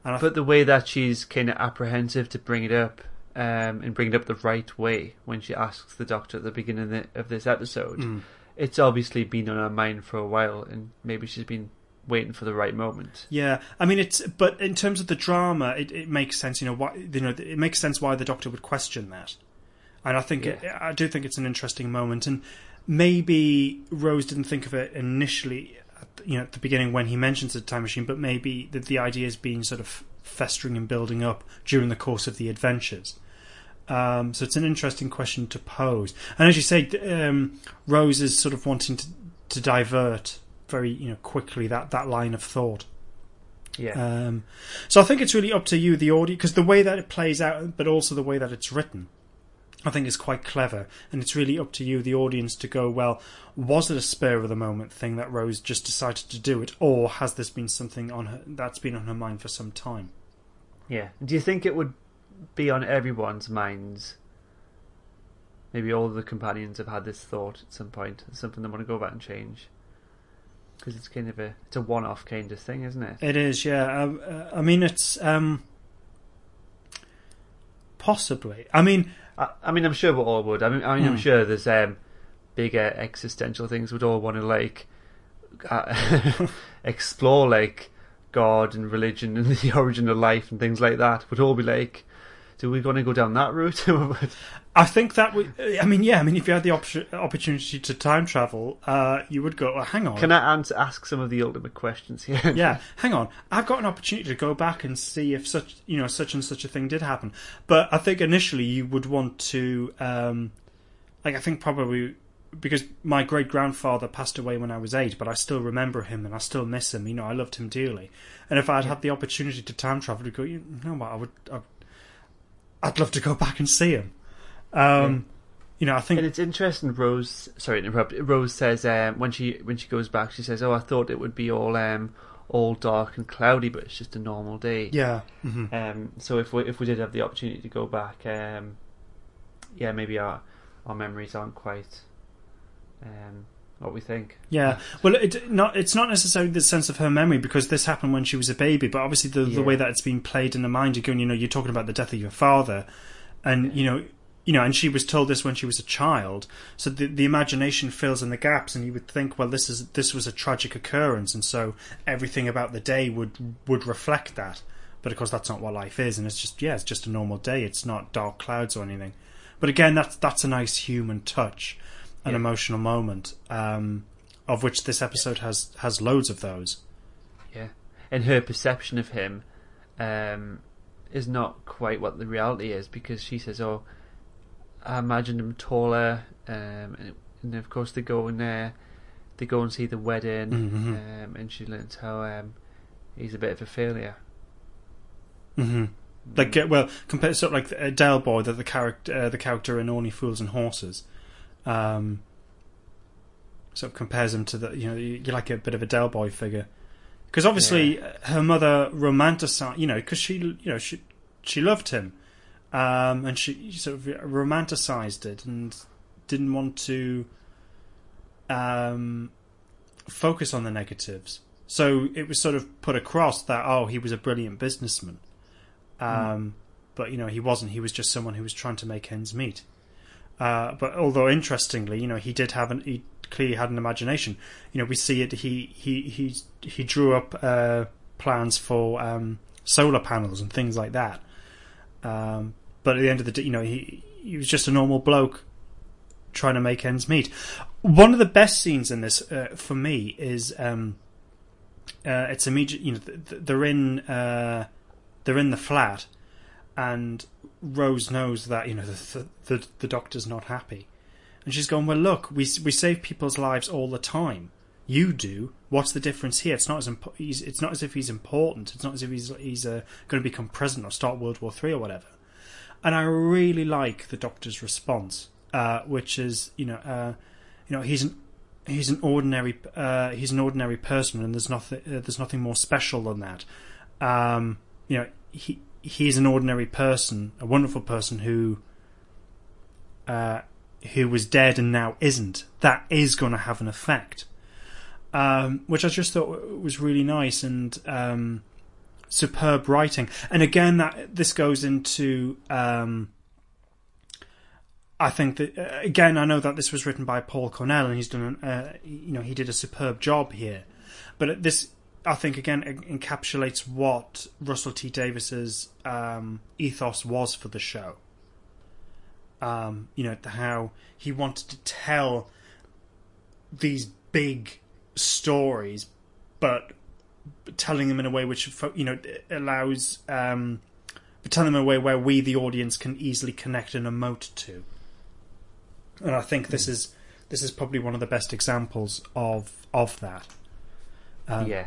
And I But the way that she's kind of apprehensive to bring it up, um, and bring it up the right way when she asks the doctor at the beginning of, the, of this episode, Mm. it's obviously been on her mind for a while, and maybe she's been waiting for the right moment. Yeah, I mean it's. But in terms of the drama, it, it makes sense. You know, why you know it makes sense why the Doctor would question that, and I think it, I do think it's an interesting moment, and maybe Rose didn't think of it initially, the- you know, at the beginning when he mentions the time machine, but maybe the, the idea is being sort of festering and building up during the course of the adventures. Um, so it's an interesting question to pose, and as you say, um, Rose is sort of wanting to, to divert very you know quickly that, that line of thought. Yeah. Um, so I think it's really up to you, the audience, because the way that it plays out, but also the way that it's written, I think is quite clever. And it's really up to you, the audience, to go, well, was it a spur of the moment thing that Rose just decided to do it, or has this been something on her that's been on her mind for some time? Yeah. Do you think it would be on everyone's minds? Maybe all of the companions have had this thought at some point. It's something they want to go back and change. Because it's kind of a it's a one-off kind of thing, isn't it? It is, yeah. Uh, I mean, it's um, possibly. I mean, I, I mean, I'm sure we all would. I mean, I mean, I'm Hmm. sure there's um, bigger existential things we'd all want to like uh, explore, like God and religion and the origin of life and things like that. We'd all be like, do we want to go down that route? I think that would. I mean, yeah. I mean, if you had the op- opportunity to time travel, uh, you would go. Well, hang on. Can I answer, ask some of the ultimate questions here? yeah, hang on. I've got an opportunity to go back and see if such, you know, such and such a thing did happen. But I think initially you would want to, um, like, I think probably because my great grandfather passed away when I was eight, but I still remember him and I still miss him. You know, I loved him dearly. And if I'd had the opportunity to time travel, to go, you know what, I would, I, I'd love to go back and see him. Um, you know, I think And it's interesting. Rose, sorry to interrupt. Rose says um, when she when she goes back, she says, "Oh, I thought it would be all um, all dark and cloudy, but it's just a normal day." yeah, hmm Um, so if we if we did have the opportunity to go back, um, yeah, maybe our our memories aren't quite um, what we think. Yeah, well, it not it's not necessarily the sense of her memory because this happened when she was a baby, but obviously the the Yeah. way that it's been played in the mind, you're going, you know, you're talking about the death of your father, and you know, you know, and she was told this when she was a child, so the the imagination fills in the gaps, and you would think, well, this is this was a tragic occurrence, and so everything about the day would would reflect that, but of course that's not what life is, and it's just yeah, it's just a normal day, it's not dark clouds or anything, but again, that's that's a nice human touch an Yeah. emotional moment, um, of which this episode has has loads of those. Yeah, and her perception of him um, is not quite what the reality is because she says, "Oh, I imagined him taller," um, and, and of course they go in there, they go and see the wedding, Mhm. um, and she learns how um, he's a bit of a failure. hmm Like, uh, well, compared sort of like uh, Del Boy, that the character uh, the character in Only Fools and Horses, um, sort of compares him to the you know you, like a bit of a Del Boy figure. Because obviously uh her mother romanticized you know because she you know she she loved him, um, and she sort of romanticized it and didn't want to um, focus on the negatives. So it was sort of put across that oh he was a brilliant businessman, um, but you know he wasn't. He was just someone who was trying to make ends meet. Uh, but although interestingly, you know he did have an he clearly had an imagination. You know we see it. He he he he drew up uh, plans for um, solar panels and things like that. Um, but at the end of the day, you know he he was just a normal bloke trying to make ends meet. One of the best scenes in this uh, for me is um, uh, it's immediate. You know, th- th- they're in uh, they're in the flat, and Rose knows that you know the, the the doctor's not happy, and she's going, "Well, look, we we save people's lives all the time. You do. What's the difference here? It's not as impo- it's not as if he's important. It's not as if he's he's uh, going to become president or start World War Three or whatever." And I really like the doctor's response, uh, which is you know uh, you know he's an he's an ordinary uh, he's an ordinary person, and there's nothing uh, there's nothing more special than that. Um, you know, he he's an ordinary person, a wonderful person who uh, who was dead and now isn't. That is going to have an effect, um, which I just thought was really nice and um, superb writing. And again, that this goes into. Um, I think that uh, again, I know that this was written by Paul Cornell, and he's done, uh, you know, he did a superb job here. But this, I think, again encapsulates what Russell T Davies's um, ethos was for the show. Um, you know, how he wanted to tell these big stories, but telling them in a way which you know allows, um, but telling them in a way where we, the audience, can easily connect and emote to and I think this is this is probably one of the best examples of of that. Um, yeah,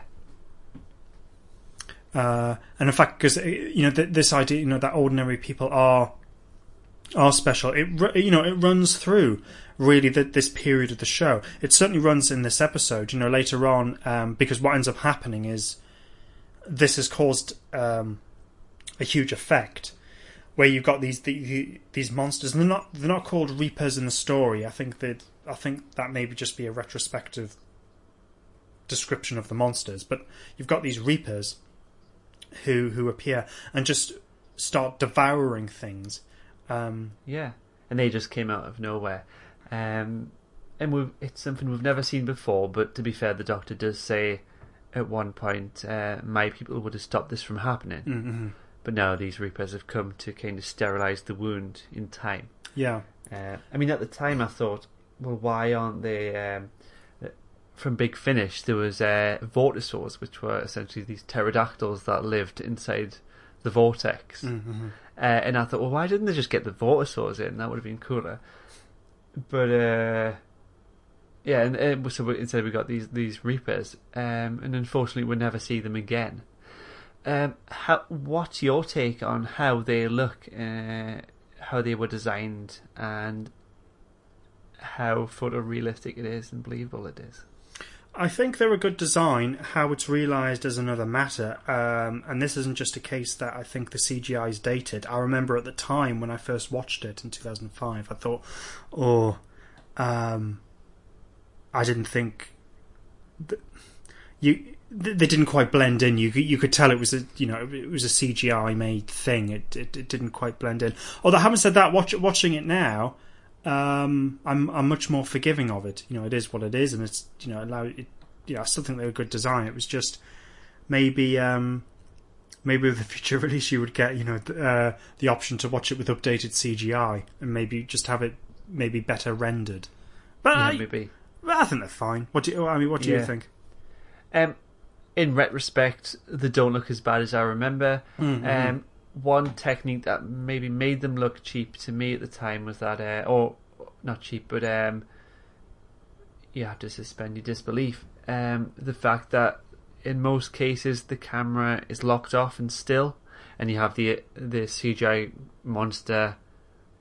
uh, and in fact, because you know th- this idea, you know that ordinary people are are special. It you know it runs through really the, this period of the show. It certainly runs in this episode. You know later on, um, because what ends up happening is this has caused um, a huge effect where you've got these the, these monsters, and they're not they're not called Reapers in the story. I think that I think that maybe just be a retrospective description of the monsters. But you've got these Reapers who who appear and just start devouring things. Um, yeah, and they just came out of nowhere. Um, and it's something we've never seen before. But to be fair, the Doctor does say at one point, uh, "My people would have stopped this from happening." mm-hmm. But now these Reapers have come to kind of sterilise the wound in time. Yeah, Uh, I mean, at the time, I thought, well, why aren't they? Um, from Big Finish, there was uh, vortisaurs, which were essentially these pterodactyls that lived inside the vortex. mm-hmm. Uh, and I thought, well, why didn't they just get the vortisaurs in? That would have been cooler. But uh, yeah, and, and so we, instead we got these these Reapers, um, and unfortunately we'll never see them again. Um, how, what's your take on how they look, uh, how they were designed, and how photorealistic it is and believable it is. I think they're a good design. How it's realised is another matter. Um, and this isn't just a case that I think the CGI is dated. I remember at the time when I first watched it in 2005, I thought, oh, um, I didn't think th- you they didn't quite blend in. You you could tell it was a you know it was a CGI made thing. It, it it didn't quite blend in. Although having said that, watch, watching it now, um, I'm I'm much more forgiving of it. You know, it is what it is, and it's you know allow it. Know, I still think they were good design. It was just maybe um, maybe with the future release you would get you know uh, the option to watch it with updated CGI and maybe just have it maybe better rendered. But Yeah, I, maybe. but I think they're fine. What do you, I mean? What do you think? Um, in retrospect, they don't look as bad as I remember. Um, one technique that maybe made them look cheap to me at the time was that, uh, or not cheap, but um, you have to suspend your disbelief. Um, the fact that in most cases the camera is locked off and still, and you have the the CGI monster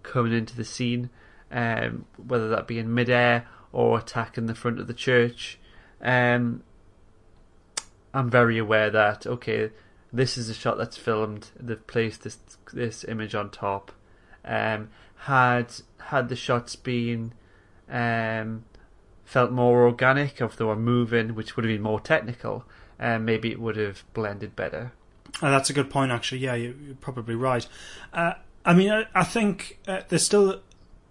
coming into the scene, um, whether that be in midair or attacking the front of the church. Um, I'm very aware that okay, this is a shot that's filmed. They've placed this this image on top. Um, had had the shots been um, felt more organic, if they were moving, which would have been more technical, um, maybe it would have blended better. Uh, that's a good point, actually. Yeah, you- you're probably right. Uh, I mean, I, I think uh, there's still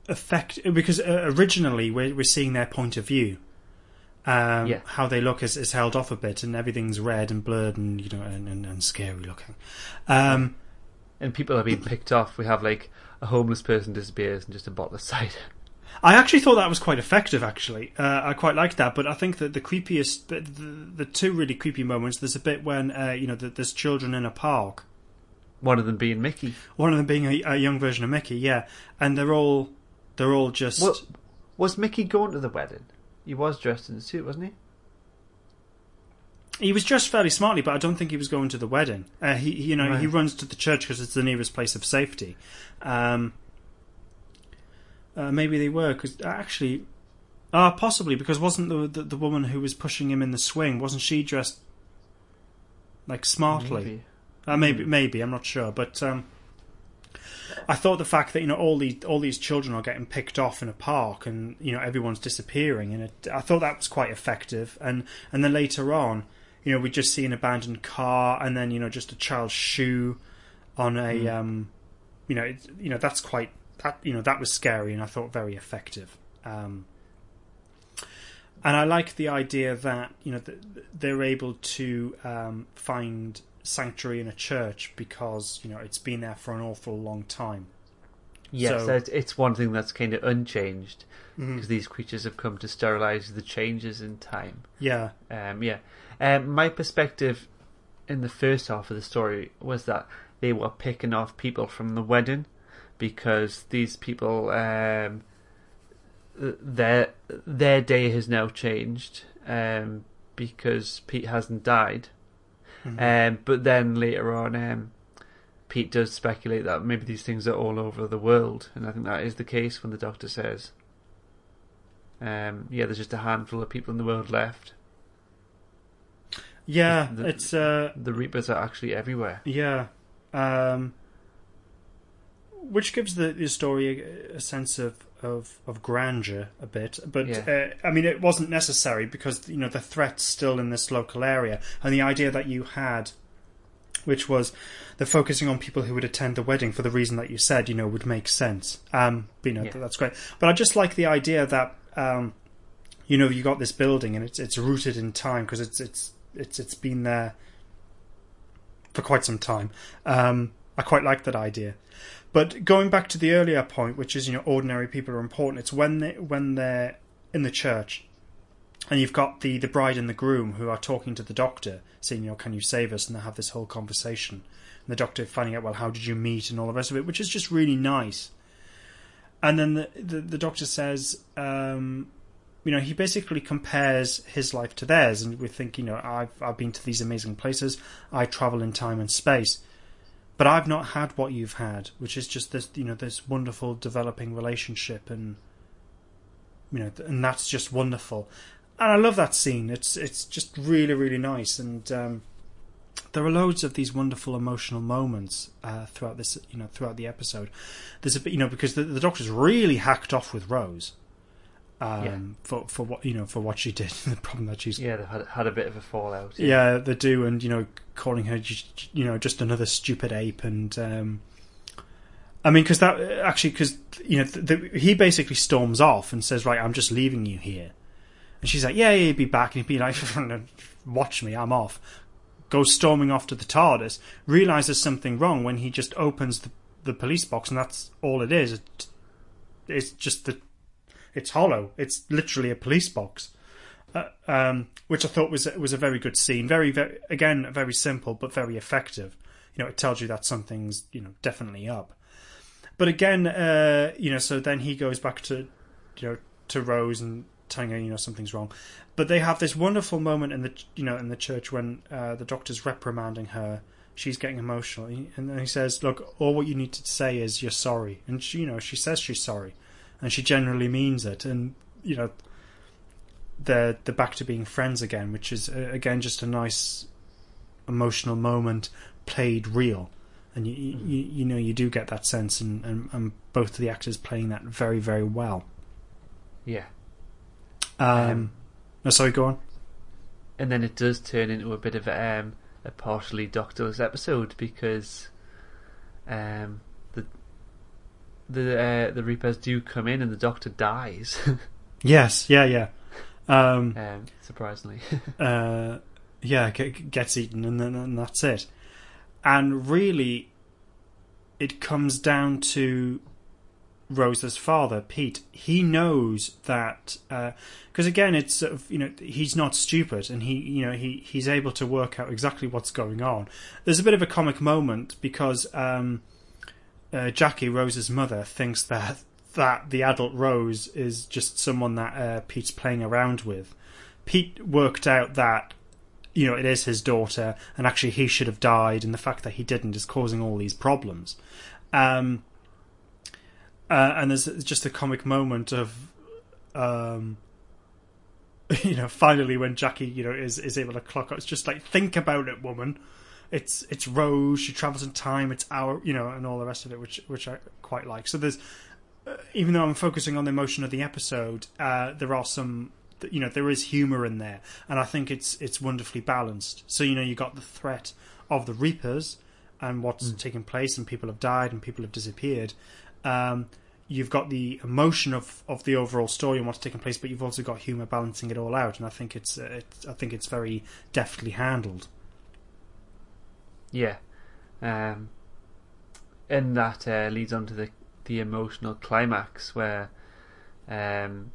effect because uh, originally we're, we're seeing their point of view. Um, Yeah. How they look is, is held off a bit, and everything's red and blurred and you know and, and, and scary looking. Um, And people are being picked off. We have like a homeless person disappears and just a bottle of cider. I actually thought that was quite effective. Actually, uh, I quite liked that. But I think that the creepiest, the, the, the two really creepy moments. There's a bit when uh, you know that there's children in a park. One of them being Mickey. One of them being a, a young version of Mickey, yeah, and they're all they're all just. What was Mickey going to the wedding? He was dressed in a suit, wasn't he? He was dressed fairly smartly, but I don't think he was going to the wedding. Uh, he, you know, he runs to the church because it's the nearest place of safety. Um, uh, maybe they were because actually, ah, possibly because wasn't the, the the woman who was pushing him in the swing wasn't she dressed like smartly? Maybe. Uh, maybe, maybe I'm not sure, but um, I thought the fact that you know all these all these children are getting picked off in a park and you know everyone's disappearing, and it, I thought that was quite effective. And and then later on, you know, we just see an abandoned car, and then you know just a child's shoe on a um, you know, it, you know that's quite that you know that was scary, and I thought very effective. Um, and I like the idea that you know th- they're able to um, find sanctuary in a church because you know it's been there for an awful long time. Yes, So- it's- it's one thing that's kind of unchanged Mm-hmm. because these creatures have come to sterilize the changes in time. Yeah, Um, yeah, um, my perspective in the first half of the story was that they were picking off people from the wedding because these people, um, their their day has now changed um, because Pete hasn't died. Um, but then later on, um, Pete does speculate that maybe these things are all over the world, and I think that is the case when the doctor says, um, "Yeah, there's just a handful of people in the world left." yeah, The- it's uh, The Reapers are actually everywhere. yeah, um, which gives the, the story a, a sense of, of of grandeur a bit. But Yeah. uh, I mean, it wasn't necessary because you know the threat's still in this local area, and the idea that you had. Which was the focusing on people who would attend the wedding for the reason that you said, you know, would make sense. Um, you know, Yeah. that's great. But I just like the idea that, um, you know, you got this building and it's it's rooted in time because it's it's it's it's been there for quite some time. Um, I quite like that idea. But going back to the earlier point, which is you know ordinary people are important. It's when they when they're in the church, and you've got the the bride and the groom who are talking to the doctor, saying you know can you save us, and they have this whole conversation. And the doctor finding out well how did you meet and all the rest of it, which is just really nice. And then the the, the doctor says, um, you know, he basically compares his life to theirs, and we think, you know, I've I've been to these amazing places, I travel in time and space, but I've not had what you've had, which is just this, you know, this wonderful developing relationship and you know, and that's just wonderful. And I love that scene. It's it's just really really nice, and um, there are loads of these wonderful emotional moments uh, throughout this, you know, throughout the episode. There's a you know, because the, the Doctor's really hacked off with Rose. Um, Yeah. for for what you know for what she did, the problem that she's Yeah, they've had, had a bit of a fallout. yeah, they do, and you know, calling her, you know, just another stupid ape, and um, I mean, because that actually, because you know, th- th- he basically storms off and says, "Right, I'm just leaving you here," and she's like, "Yeah, yeah, he'd be back," and he'd be like, "Watch me, I'm off." Goes storming off to the TARDIS, realizes something wrong when he just opens the, the police box, and that's all it is. It, it's just the, it's hollow. It's literally a police box uh, um, which I thought was was a very good scene. Very, very again, very simple but very effective. You know, it tells you that something's you know definitely up. But again, uh, you know, so then he goes back to you know to Rose and telling her you know something's wrong. But they have this wonderful moment in the you know in the church when uh, the doctor's reprimanding her. She's getting emotional, and then he says, "Look, all what you need to say is you're sorry." And she, you know, she says she's sorry, and she generally means it. And you know, they're they're back to being friends again, which is uh, again just a nice emotional moment played real, and you you, you know you do get that sense, and, and, and both of the actors playing that very very well. Yeah. Um, no, sorry, go on. And then it does turn into a bit of a, um, a partially doctorless episode because um, the the uh, the Reapers do come in and the Doctor dies. Yes, yeah, yeah, um, um, surprisingly. uh, yeah, g- gets eaten, and then and that's it. And really, it comes down to Rose's father, Pete. He knows that because again, it's sort of, you know he's not stupid, and he you know he he's able to work out exactly what's going on. There's a bit of a comic moment because um, uh, Jackie Rose's mother thinks that that the adult Rose is just someone that uh, Pete's playing around with. Pete worked out that you know it is his daughter, and actually he should have died, and the fact that he didn't is causing all these problems. Um, uh, and there's just a comic moment of, um, you know, finally when Jackie, you know, is is able to clock up. It's just like think about it, woman. It's it's Rose. She travels in time. It's our, you know, and all the rest of it, which which I quite like. So there's, uh, even though I'm focusing on the emotion of the episode, uh, there are some, you know, there is humor in there, and I think it's it's wonderfully balanced. So you know, you got the threat of the Reapers and what's taking place, and people have died and people have disappeared. Um, you've got the emotion of, of the overall story and what's taking place, but you've also got humor balancing it all out, and I think it's, uh, it's I think it's very deftly handled. Yeah, um, and that uh, leads on to the the emotional climax where, um,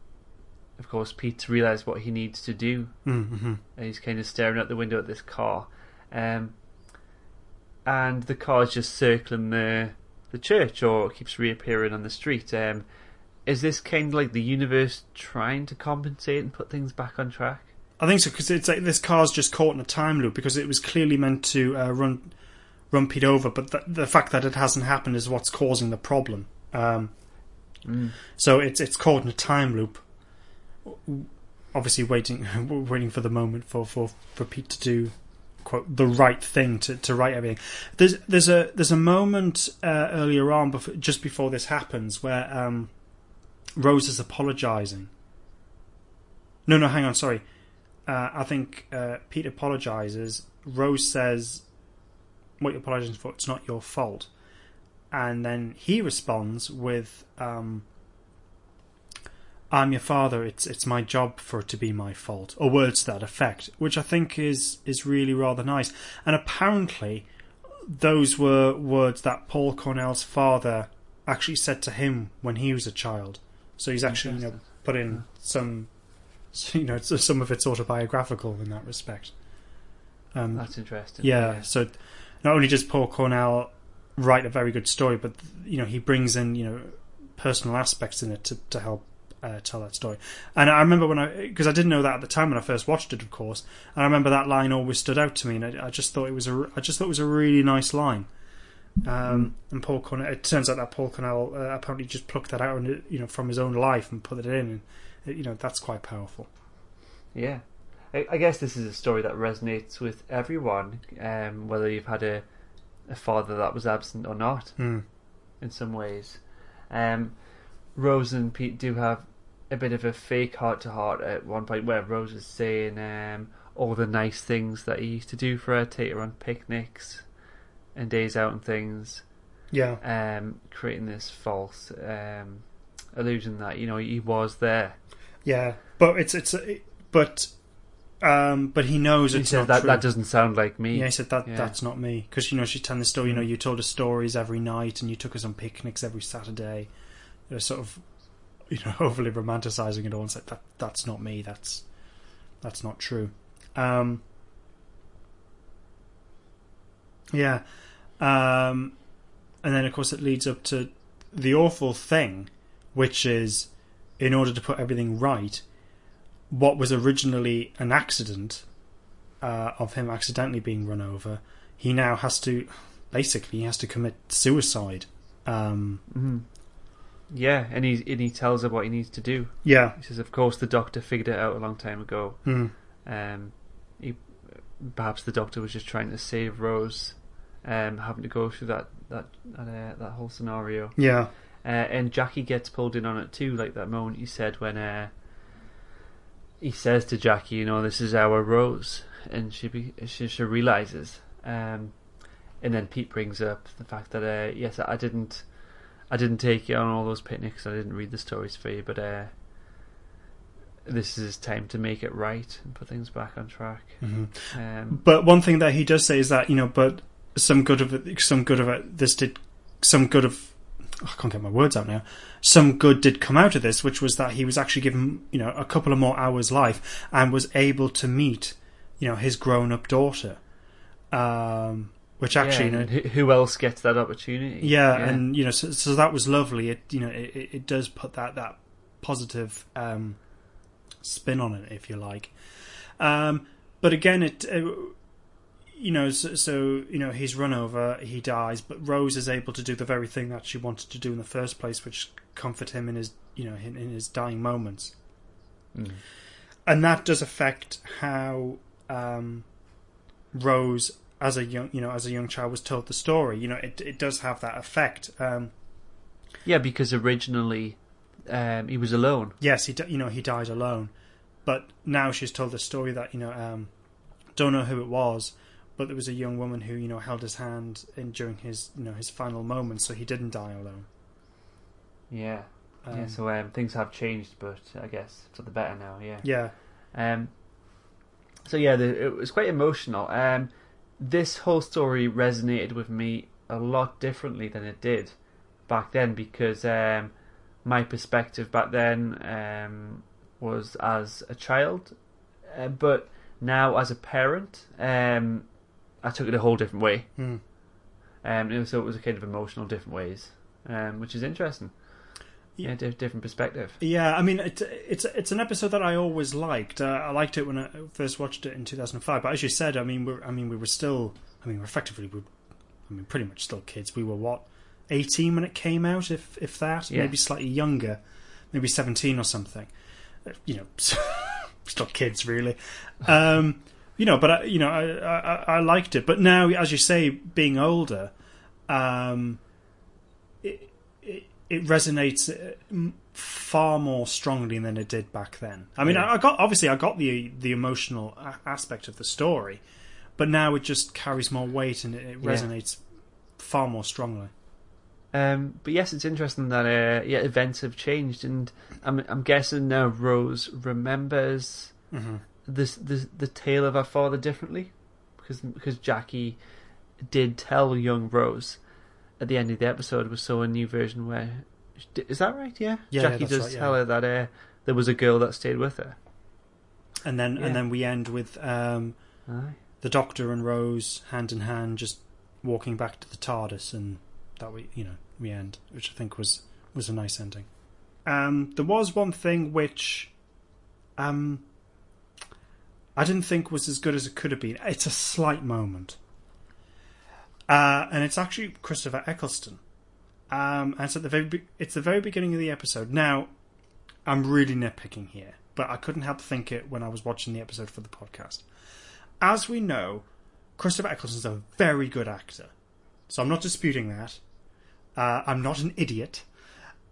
of course, Pete's realised what he needs to do, Mm-hmm. and he's kind of staring out the window at this car, um, and the car's just circling the the church or keeps reappearing on the street. Um, is this kind of like the universe trying to compensate and put things back on track? I think so because it's like this car's just caught in a time loop because it was clearly meant to uh, run run Pete over, but the, the fact that it hasn't happened is what's causing the problem. Um, So it's it's caught in a time loop. Obviously, waiting waiting for the moment for, for, for Pete to do quote the right thing to, to write everything. There's there's a there's a moment uh, earlier on before, just before this happens where um, Rose is apologising. No, no, hang on, sorry. Uh, I think uh, Pete apologizes. Rose says, "What you're apologizing for? It's not your fault." And then he responds with, um, "I'm your father. It's it's my job for it to be my fault," or words to that effect, which I think is is really rather nice. And apparently, those were words that Paul Cornell's father actually said to him when he was a child. So he's actually you know put in some you know, it's, some of it's autobiographical in that respect. Um, That's interesting. yeah, so not only does Paul Cornell write a very good story, but you know he brings in you know personal aspects in it to to help uh, tell that story. And I remember when I because I didn't know that at the time when I first watched it, of course. And I remember that line always stood out to me, and I, I just thought it was a I just thought it was a really nice line. Um, and Paul Cornell, it turns out that Paul Cornell uh, apparently just plucked that out, and you know, from his own life and put it in, and, you know that's quite powerful. Yeah. I, I guess this is a story that resonates with everyone, um, whether you've had a, a father that was absent or not, Hmm. in some ways. Um, Rose and Pete do have a bit of a fake heart to heart at one point where Rose is saying um, all the nice things that he used to do for her, take her on picnics and days out and things, Yeah, um, creating this false um, illusion that, you know, he was there. yeah, but it's it's but um, but he knows He it's says not that, true. that doesn't sound like me. Yeah, he said that Yeah. that's not me because you know she's telling the story. You know, you told us stories every night, and you took us on picnics every Saturday. They're sort of, you know, overly romanticizing it all and said that that's not me. That's that's not true. Um, yeah, um, and then of course it leads up to the awful thing, which is in order to put everything right, what was originally an accident uh, of him accidentally being run over, he now has to basically he has to commit suicide. Um, Mhm. Yeah, and he and he tells her what he needs to do. yeah, He says, "Of course, the doctor figured it out a long time ago. Hmm. Um, he, perhaps the doctor was just trying to save Rose, um, having to go through that that that, uh, that whole scenario. yeah, Uh, and Jackie gets pulled in on it too, like that moment you said when uh, he says to Jackie, "You know, this is our Rose," and she be, she, she realizes. Um, and then Pete brings up the fact that uh, yes, I didn't, I didn't take you on all those picnics. I didn't read the stories for you, but uh, this is time to make it right and put things back on track. Mhm. Um, But one thing that he does say is that you know, but some good of it, some good of it, this did some good of. I can't get my words out now. Some good did come out of this, which was that he was actually given, you know, a couple of more hours life and was able to meet, you know, his grown-up daughter. Um, which actually, yeah, you know, who, else gets that opportunity? yeah, and you know, so, so that was lovely. It you know, it, it it does put that that positive um, spin on it, if you like. Um, but again, it uh, you know, so, so you know, he's run over, he dies, but Rose is able to do the very thing that she wanted to do in the first place, which comfort him in his you know in, in his dying moments, Mm. and that does affect how um, Rose. As a young, you know, as a young child, was told the story. You know, it it does have that effect. Um, Yeah, because originally um, he was alone. yes, he you know he died alone, but now she's told the story that you know um, don't know who it was, but there was a young woman who you know held his hand in during his you know his final moments, so he didn't die alone. Yeah. Um, yeah, so um, things have changed, but I guess for the better now. Yeah. yeah, Um. So yeah, the, it was quite emotional. Um, this whole story resonated with me a lot differently than it did back then because um, my perspective back then um, was as a child, uh, but now as a parent, um, I took it a whole different way. Hmm. Um, so it was a kind of emotional, different ways, um, which is interesting. Yeah. Yeah, di- different perspective. yeah. I mean, it, it's it's an episode that I always liked. Uh, I liked it when I first watched it in two thousand five. But as you said, I mean, we're I mean we were still. I mean, we're effectively, we I mean, pretty much still kids. We were what eighteen when it came out, if if that, Yeah. maybe slightly younger, maybe seventeen or something. Uh, You know, still kids, really. Um, you know, but I, you know, I, I I liked it. But now, as you say, being older, um, it it, it resonates uh, far more strongly than it did back then. I mean, Yeah. I, I got obviously I got the the emotional aspect of the story, but now it just carries more weight and it, it Yeah. resonates far more strongly. Um, but yes, it's interesting that uh, yeah, events have changed, and I'm I'm guessing now Rose remembers Mm-hmm. This the the tale of her father differently, because because Jackie did tell young Rose at the end of the episode we saw a new version where is that right? Yeah, Yeah, yeah, Jackie that's does right, yeah. tell her that uh, there was a girl that stayed with her. And then Yeah. and then we end with um, the Doctor and Rose hand in hand, just walking back to the TARDIS, and that we you know we end, which I think was was a nice ending. Um, there was one thing which um, I didn't think was as good as it could have been. It's a slight moment, uh, and it's actually Christopher Eccleston. Um, and it's at the very be- it's the very beginning of the episode. Now, I'm really nitpicking here, but I couldn't help think it when I was watching the episode for the podcast. As we know, Christopher Eccleston's a very good actor, so I'm not disputing that. Uh, I'm not an idiot.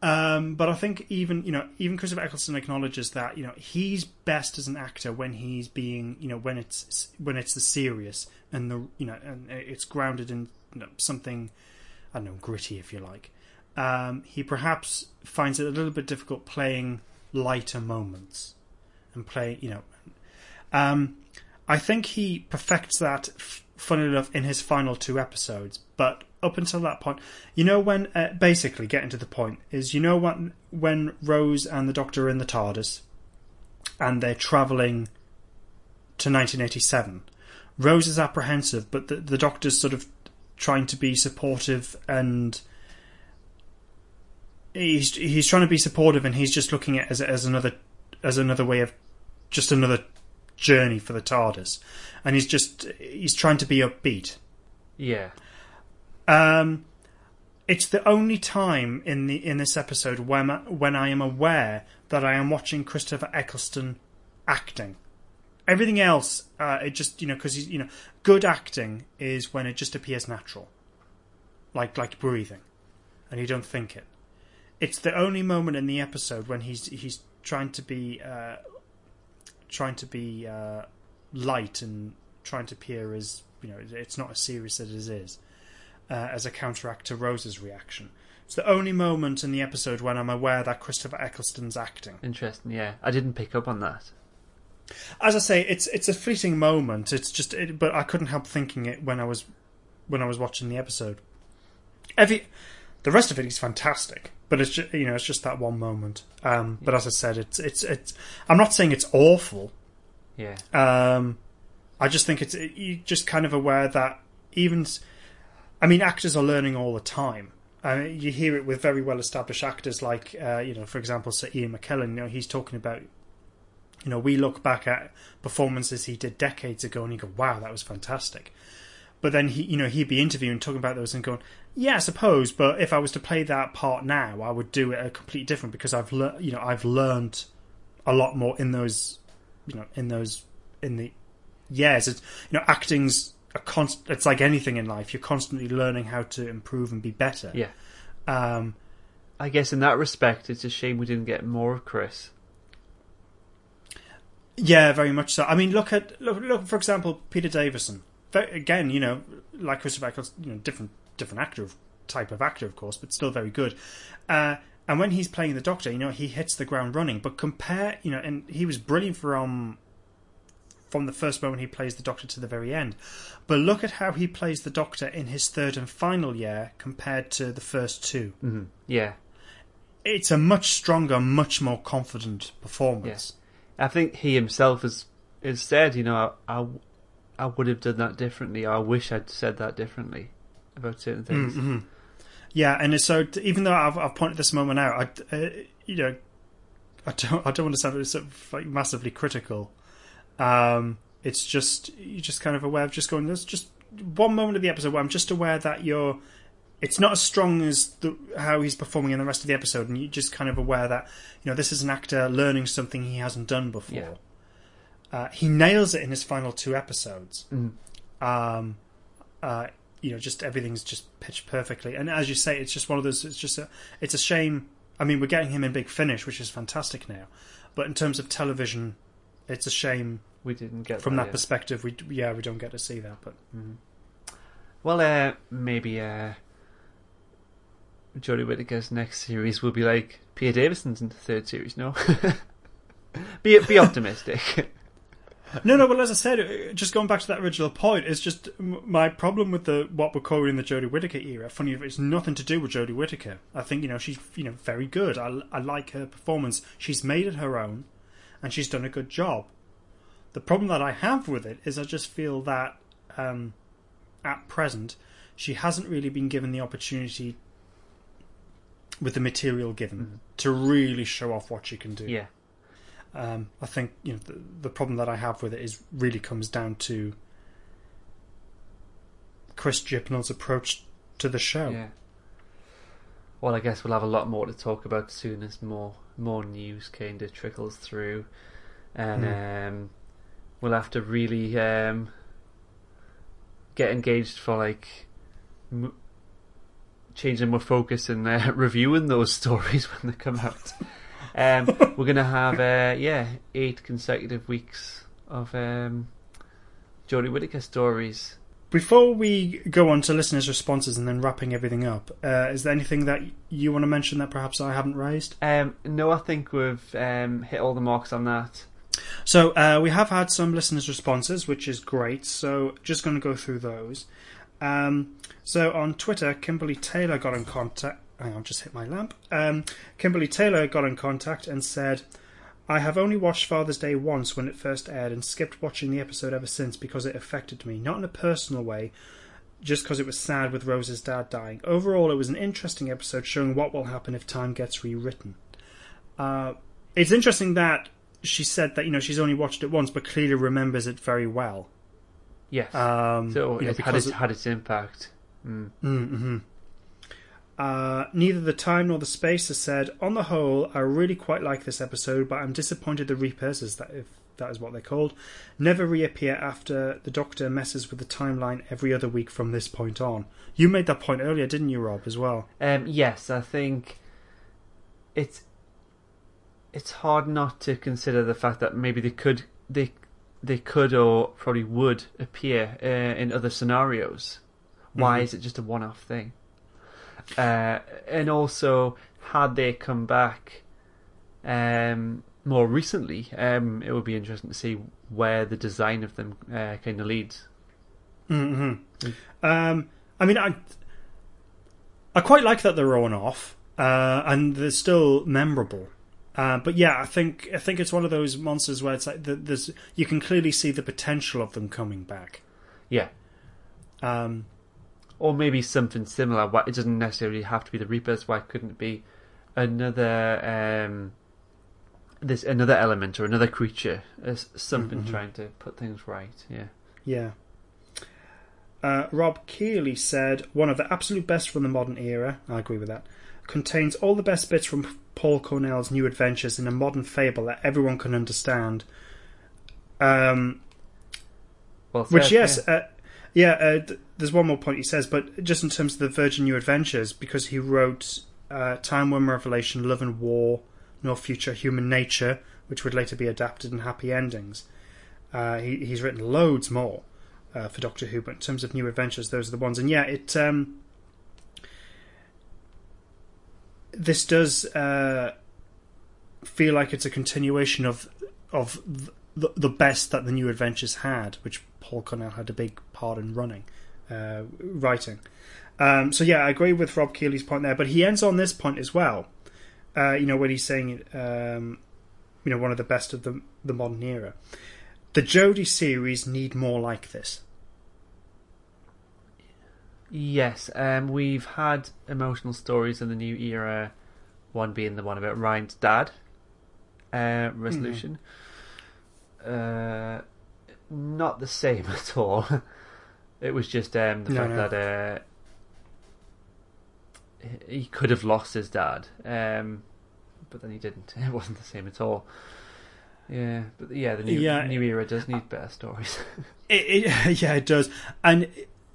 Um, but I think even you know even Christopher Eccleston acknowledges that you know he's best as an actor when he's being you know when it's when it's the serious and the you know and it's grounded in you know, something I don't know gritty if you like. Um, he perhaps finds it a little bit difficult playing lighter moments and play you know. Um, I think he perfects that, f- funnily enough, in his final two episodes. But up until that point, you know, when uh, basically getting to the point is, you know, when when Rose and the Doctor are in the TARDIS and they're traveling to 1987. Rose is apprehensive, but the, the Doctor's sort of trying to be supportive and he's he's trying to be supportive and he's just looking at it as as another as another way of just another journey for the TARDIS, and he's just he's trying to be upbeat. Yeah. Um, it's the only time in the in this episode when I, when I am aware that I am watching Christopher Eccleston acting. Everything else, uh, it just you know because you know good acting is when it just appears natural, like like breathing, and you don't think it. It's the only moment in the episode when he's he's trying to be uh, trying to be uh, light and trying to appear as you know it's not as serious as it is uh, as a counteract to Rose's reaction. It's the only moment in the episode when I'm aware that Christopher Eccleston's acting. Interesting. Yeah, I didn't pick up on that. As I say, it's it's a fleeting moment. It's just, it, but I couldn't help thinking it when I was when I was watching the episode. Every the rest of it is fantastic, but it's just, you know it's just that one moment. Um, but as I said, it's it's it's. I'm not saying it's awful. Yeah. Um, I just think it's you just kind of aware that even, I mean, actors are learning all the time. Uh, you hear it with very well established actors like, uh, you know, for example, Sir Ian McKellen. You know, he's talking about, you know, we look back at performances he did decades ago and you go, wow, that was fantastic. But then he, you know, he'd be interviewing, talking about those, and going, "Yeah, I suppose." But if I was to play that part now, I would do it a completely different because I've, learned, you know, I've learned a lot more in those, you know, in those, in the years. It's, you know, acting's a const. It's like anything in life; you're constantly learning how to improve and be better. Yeah. Um, I guess in that respect, it's a shame we didn't get more of Chris. Yeah, very much so. I mean, look at look, look for example, Peter Davison. Again, you know, like Christopher Eccleston, you know, different different actor type of actor, of course, but still very good. Uh, and when he's playing the Doctor, you know, he hits the ground running. But compare, you know, and he was brilliant from from the first moment he plays the Doctor to the very end. But look at how he plays the Doctor in his third and final year compared to the first two. Mm-hmm. Yeah. It's a much stronger, much more confident performance. I think he himself has, has said, you know, I, I, I would have done that differently. I wish I'd said that differently about certain things. Mm-hmm. Yeah, and so even though I've, I've pointed this moment out, I, uh, you know, I don't I don't want to sound sort of like massively critical. Um, it's just you're just kind of aware of just going. There's just one moment of the episode where I'm just aware that you're. It's not as strong as the, how he's performing in the rest of the episode, and you're just kind of aware that you know this is an actor learning something he hasn't done before. Yeah. Uh, he nails it in his final two episodes. Mhm. Um, uh, you know, just everything's just pitched perfectly. And as you say, it's just one of those. It's just a. It's a shame. I mean, we're getting him in Big Finish, which is fantastic now. But in terms of television, it's a shame We didn't get from that yet. perspective. We yeah, we don't get to see that. But Well, uh, maybe uh, Jodie Whittaker's next series will be like Peter Davison's in the third series. No, be be optimistic. no, no. Well, as I said, uh, just going back to that original point, it's just my problem with the what we're calling the Jodie Whittaker era. Funny, it's nothing to do with Jodie Whittaker. I think you know she's you know very good. I I like her performance. She's made it her own, and she's done a good job. The problem that I have with it is I just feel that um, at present she hasn't really been given the opportunity with the material given to really show off what she can do. yeah, Um, I think you know the, the problem that I have with it is really comes down to Chris Chibnall's approach to the show. yeah. Well, I guess we'll have a lot more to talk about soon as more more news kind of trickles through, and um, we'll have to really um, get engaged for like m- changing more focus and uh, reviewing those stories when they come out. Um, we're gonna have uh, yeah eight consecutive weeks of um, Jodie Whittaker stories. Before we go on to listeners' responses and then wrapping everything up, uh, is there anything that you want to mention that perhaps I haven't raised? Um, no, I think we've um, hit all the marks on that. So uh, we have had some listeners' responses, which is great. So just going to go through those. Um, so on Twitter, Kimberly Taylor got in contact. Hang on, just hit my lamp. Um, Kimberly Taylor got in contact and said, "I have only watched Father's Day once when it first aired, and skipped watching the episode ever since because it affected me, not in a personal way." Just because it was sad with Rose's dad dying. Overall, it was an interesting episode showing what will happen if time gets rewritten. Uh, it's interesting that she said that you know she's only watched it once, but clearly remembers it very well. Yes. Um, so you know, it had its, had its impact. Mm. Mm-hmm. Uh, neither the time nor the space has said. On the whole, I really quite like this episode, but I'm disappointed the Reapers, is that if that is what they're called, never reappear after the Doctor messes with the timeline every other week from this point on. You made that point earlier, didn't you, Rob? As well. Um, yes, I think it's it's hard not to consider the fact that maybe they could they they could or probably would appear uh, in other scenarios. Why Mhm. is it just a one-off thing? Uh, and also, had they come back um, more recently, um, it would be interesting to see where the design of them uh, kind of leads. hmm Um, I mean, I I quite like that they're on off, uh, and they're still memorable. Uh, but yeah, I think I think it's one of those monsters where it's like the, there's you can clearly see the potential of them coming back. Yeah. Um, or maybe something similar. Why it doesn't necessarily have to be the Reapers. Why couldn't it be another um, this another element or another creature as something Mhm. trying to put things right? Yeah. Yeah. Uh, Rob Keeley said, one of the absolute best from the modern era, I agree with that, contains all the best bits from Paul Cornell's new adventures in a modern fable that everyone can understand. Um, Well, which, yes, yeah. uh, yeah, uh, th- there's one more point he says, but just in terms of the Virgin New Adventures, because he wrote uh, Timewyrm Revelation, Love and War, No Future Human Nature, which would later be adapted in happy endings. Uh, he, he's written loads more uh, for Doctor Who, but in terms of new adventures, those are the ones. And yeah, it um, this does uh, feel like it's a continuation of of the, the best that the new adventures had, which Paul Cornell had a big part in running, uh, writing. Um, so yeah, I agree with Rob Keeley's point there, but he ends on this point as well. Uh, you know when he's saying, um, you know, one of the best of the the modern era. The Jodie series need more like this. Yes, um, we've had emotional stories in the new era. One being the one about Ryan's dad uh, resolution. Uh, not the same at all. it was just um, the No, fact no. that uh, he- could have lost his dad, um, but then he didn't. It wasn't the same at all. Yeah, but yeah, the new Yeah. new era does need better stories. It, it, yeah, it does. And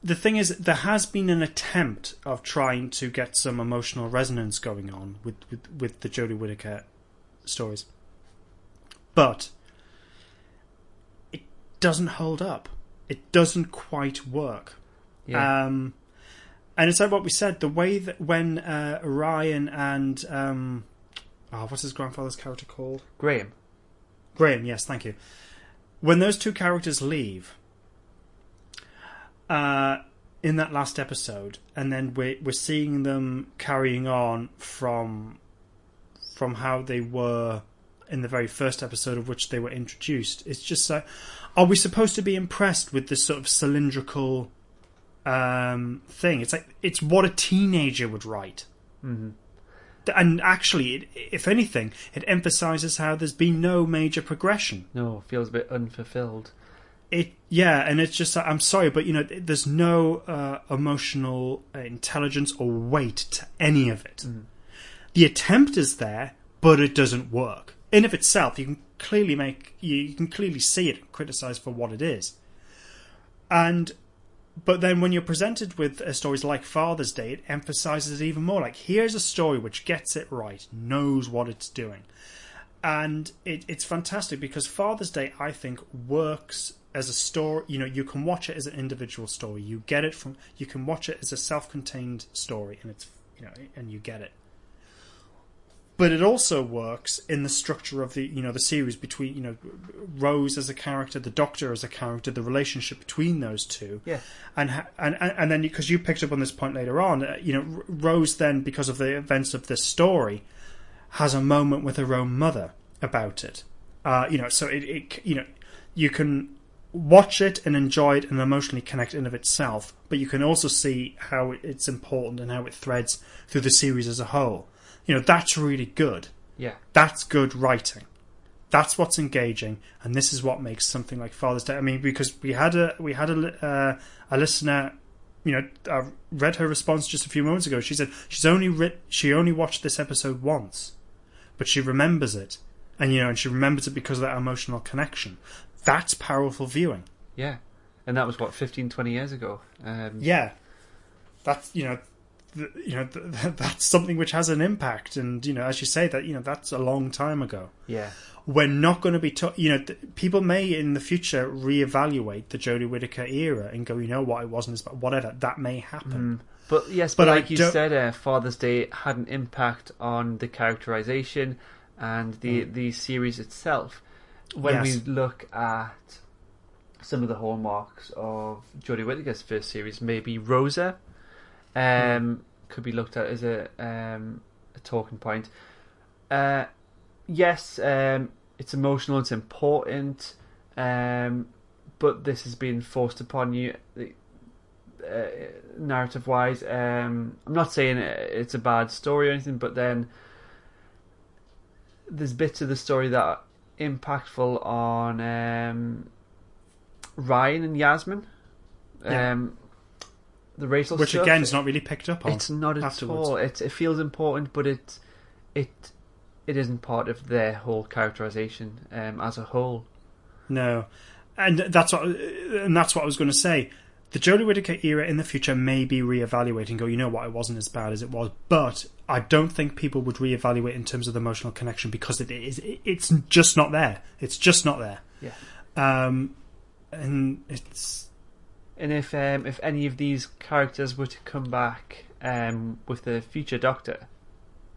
the thing is, there has been an attempt of trying to get some emotional resonance going on with, with, with the Jodie Whittaker stories. But doesn't hold up. It doesn't quite work. yeah, Um, and it's like what we said the way that when uh, Ryan and. Um, oh, what's his grandfather's character called? Graham. Graham, yes, thank you. When those two characters leave, uh, in that last episode, and then we're we're seeing them carrying on from from how they were in the very first episode of which they were introduced. It's just like, are we supposed to be impressed with this sort of cylindrical um, thing? It's like it's what a teenager would write hmm and actually, it, if anything, it emphasizes how there's been no major progression. No, feels a bit unfulfilled. It, yeah, and it's just I'm sorry, but you know, there's no uh, emotional uh, intelligence or weight to any of it. The attempt is there, but it doesn't work in of itself. You can clearly make you, you can clearly see it and criticize for what it is, and but then when you're presented with uh, stories like Father's Day, it emphasizes it even more. Like here's a story which gets it right, knows what it's doing, and it, it's fantastic because Father's Day, I think, works as a story. You know, you can watch it as an individual story. You get it from. You can watch it as a self-contained story, and it's you know, and you get it. But it also works in the structure of the you know the series between you know Rose as a character, the Doctor as a character, the relationship between those two, Yeah. and and and then because you picked up on this point later on, uh, you know Rose then because of the events of this story has a moment with her own mother about it. Uh, you know, so it, it you know you can watch it and enjoy it and emotionally connect in of itself, but you can also see how it's important and how it threads through the series as a whole. You know, that's really good. Yeah. That's good writing. That's what's engaging, and this is what makes something like Father's Day. I mean, because we had a we had a uh, a listener, you know, I read her response just a few moments ago. She said she's only writ- she only watched this episode once, but she remembers it, and you know, and she remembers it because of that emotional connection. That's powerful viewing. Yeah. And that was what 15, 20 years ago. Um, Yeah, that's you know, you know, th- that's something which has an impact, and you know, as you say, that you know, that's a long time ago. Yeah. we're not going to be, you know, th- people may in the future reevaluate the Jodie Whittaker era and go, you know what, it wasn't as bad, whatever. That may happen. But yes, But but, I like you don't- said, uh, Father's Day had an impact on the characterization and the the series itself. When Mm. Yes. we look at some of the hallmarks of Jodie Whittaker's first series, maybe Rosa um, Mm. could be looked at as a um, a talking point. Uh, yes, um, it's emotional, it's important, um, but this has been forced upon you uh, narrative wise. Um, I'm not saying it's a bad story or anything, but then there's bits of the story that are impactful on um, Ryan and Yasmin. Yeah. Um, the racial Which stuff, again is not really picked up on. it's not at afterwards. all. It it feels important, but it it it isn't part of their whole characterization um, as a whole. No, and that's what, and that's what I was going to say. The Jodie Whittaker era in the future may be reevaluating. and Go, you know what? It wasn't as bad as it was, but I don't think people would reevaluate in terms of the emotional connection because it is. It's just not there. It's just not there. Yeah. Um, and it's And if um, if any of these characters were to come back um, with the future Doctor,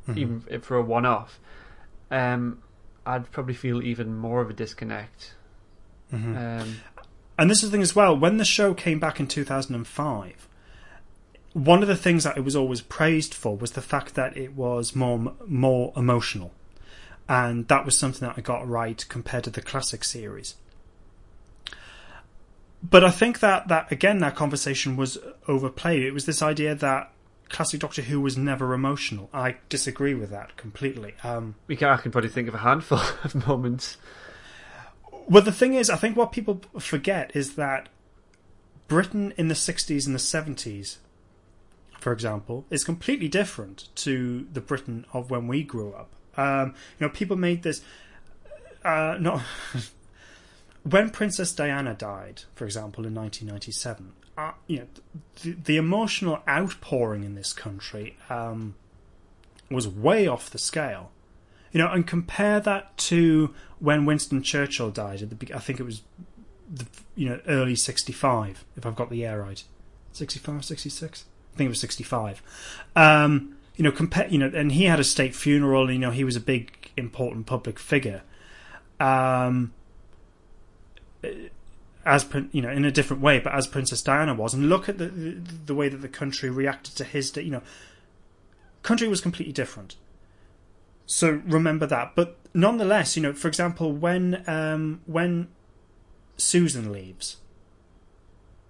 Mm-hmm. even for a one-off, um, I'd probably feel even more of a disconnect. Mm-hmm. Um, And this is the thing as well. When the show came back in 2005, one of the things that it was always praised for was the fact that it was more more emotional, and that was something that I got right compared to the classic series. But I think that that again that conversation was overplayed. It was this idea that classic Doctor Who was never emotional. I disagree with that completely. Um, we can, I can probably think of a handful of moments. Well, the thing is, I think what people forget is that Britain in the 60s and the 70s, for example, is completely different to the Britain of when we grew up. Um, you know, people made this. Uh, not when Princess Diana died, for example, in 1997. Uh, you know, the, the emotional outpouring in this country um, was way off the scale. You know, and compare that to when Winston Churchill died at the I think it was the you know early 65 if I've got the year right 65 66 I think it was 65 um you know compare you know and he had a state funeral you know he was a big important public figure um as you know in a different way but as Princess Diana was and look at the the, the way that the country reacted to his you know country was completely different so remember that. But nonetheless, you know, for example, when um, when Susan leaves,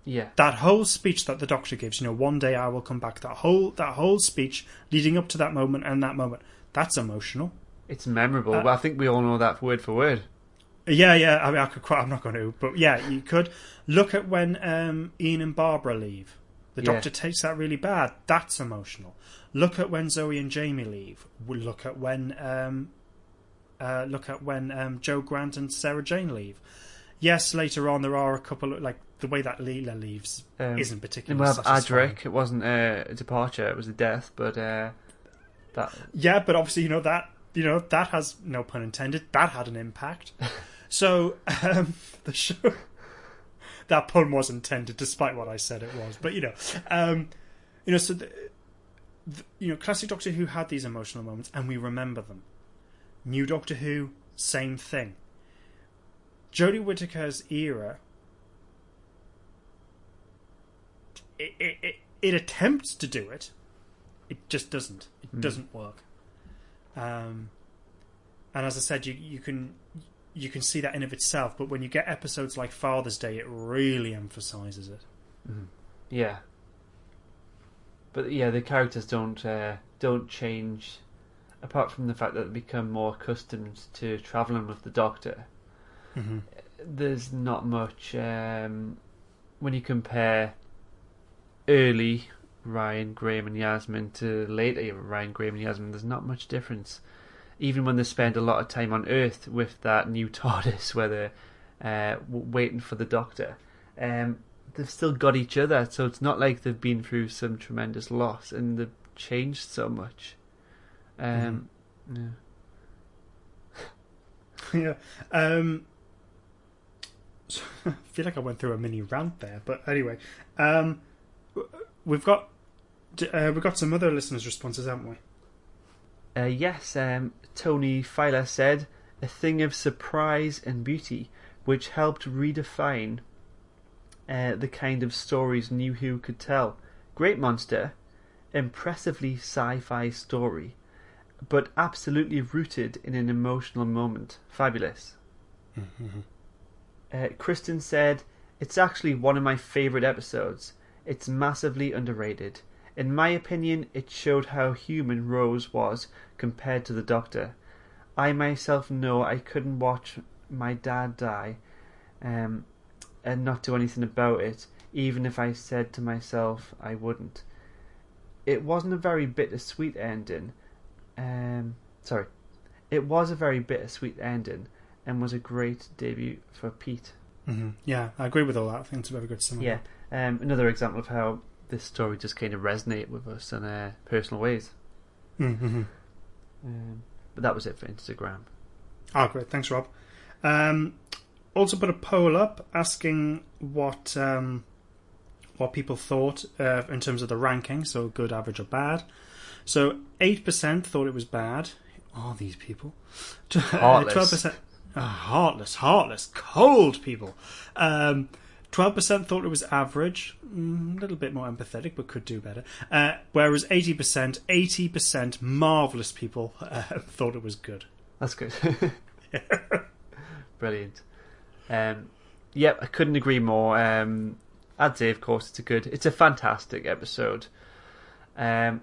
Yeah, that whole speech that the Doctor gives, you know, one day I will come back. That whole that whole speech leading up to that moment and that moment, that's emotional. it's memorable, Uh, I think we all know that word for word. Yeah, yeah. I mean, I could. Quite, I'm not going to, but yeah, you could look at when um, Ian and Barbara leave. The Yeah. Doctor takes that really bad. That's emotional. Look at when Zoe and Jamie leave. Look at when um, uh, look at when um, Jo Grant and Sarah Jane leave. Yes, later on there are a couple of like the way that Leela leaves Um, isn't particularly. we have. Adric. It wasn't a departure; it was a death. But uh, that Yeah, but obviously, you know that you know that has no pun intended. That had an impact. so um, the show that pun was intended, despite what I said it was. But you know, um, you know, so the, the, you know, classic Doctor Who had these emotional moments, and we remember them. New Doctor Who, same thing. Jodie Whittaker's era. It, it, it, it attempts to do it, it just doesn't. It doesn't work. Um, and as I said, you you can you can see that in of itself. But when you get episodes like Father's Day, it really emphasizes it. yeah. But yeah, the characters don't uh, don't change, apart from the fact that they become more accustomed to traveling with the Doctor. There's not much um, when you compare early Ryan, Graham, and Yasmin to later Ryan, Graham, and Yasmin. There's not much difference. Even when they spend a lot of time on Earth with that new TARDIS, where they're uh, waiting for the Doctor, um, they've still got each other. So it's not like they've been through some tremendous loss and they've changed so much. Um, yeah. yeah. Um, so, I feel like I went through a mini rant there, but anyway, um, we've got uh, we've got some other listeners' responses, haven't we? Uh, yes, um, Tony Filer said, a thing of surprise and beauty, which helped redefine uh, the kind of stories New Who could tell. Great monster, impressively sci fi story, but absolutely rooted in an emotional moment. Fabulous. Uh, Kristen said, It's actually one of my favourite episodes. It's massively underrated. In my opinion, it showed how human Rose was compared to the Doctor. I myself know I couldn't watch my dad die um, and not do anything about it, even if I said to myself I wouldn't. It wasn't a very bittersweet ending. Um, sorry. It was a very bittersweet ending and was a great debut for Pete. Mm-hmm. Yeah, I agree with all that. I think it's a very good summary. Yeah, um, another example of how this story just kind of resonate with us in uh, personal ways. Mm-hmm. Um, but that was it for Instagram. Oh, great. Thanks, Rob. Um, also put a poll up asking what um, what people thought uh, in terms of the ranking, so good, average, or bad. So eight percent thought it was bad. Are these people? Heartless. Twelve percent. heartless, heartless, cold people. Um, Twelve percent thought it was average, mm, a little bit more empathetic, but could do better. Uh, whereas eighty percent, eighty percent marvelous people uh, thought it was good. That's good. Brilliant. Um, yep, I couldn't agree more. Um, I'd say, of course, it's a good, it's a fantastic episode. Um,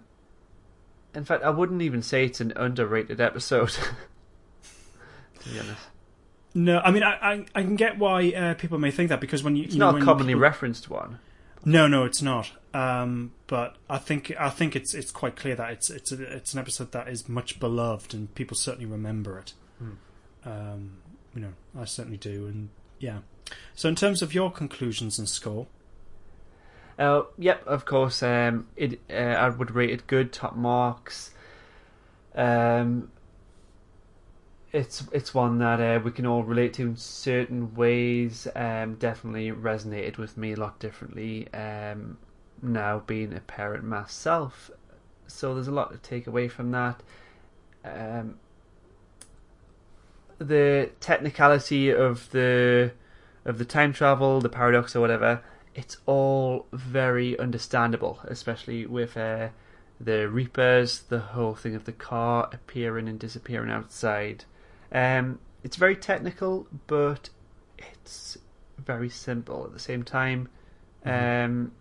in fact, I wouldn't even say it's an underrated episode. to be honest, No, I mean I I, I can get why uh, people may think that because when you it's you know, not a commonly people- referenced one. No, no, it's not. Um, but I think I think it's it's quite clear that it's it's a, it's an episode that is much beloved and people certainly remember it. Um, you know, I certainly do, and yeah. So in terms of your conclusions and score, Uh, yep, of course. Um, it uh, I would rate it good, top marks. Um, it's it's one that uh, we can all relate to in certain ways. Um, definitely resonated with me a lot differently. Um, now being a parent myself, so there's a lot to take away from that. Um, the technicality of the of the time travel, the paradox or whatever, it's all very understandable, especially with uh, the Reapers, the whole thing of the car appearing and disappearing outside. Um, it's very technical, but it's very simple at the same time. Um,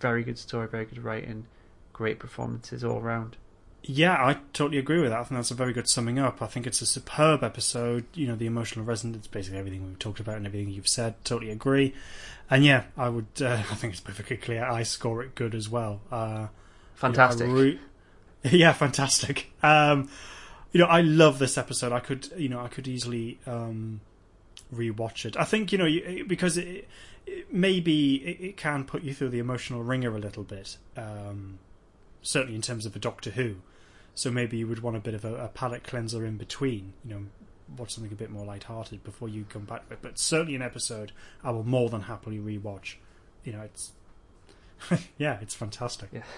very good story, very good writing, great performances all around. yeah, I totally agree with that. I think that's a very good summing up. I think it's a superb episode. You know, the emotional resonance, basically everything we've talked about and everything you've said. Totally agree. And yeah, I would. Uh, I think it's perfectly clear. I score it good as well. Uh, Fantastic. Yeah, I re- yeah, fantastic. Um, you know, I love this episode. I could, you know, I could easily um, rewatch it. I think, you know, you, because it, it maybe it, it can put you through the emotional ringer a little bit. Um, certainly in terms of a Doctor Who. So maybe you would want a bit of a, a palate cleanser in between. You know, watch something a bit more light-hearted before you come back to it. But certainly an episode I will more than happily rewatch. You know, it's yeah, it's fantastic. Yeah.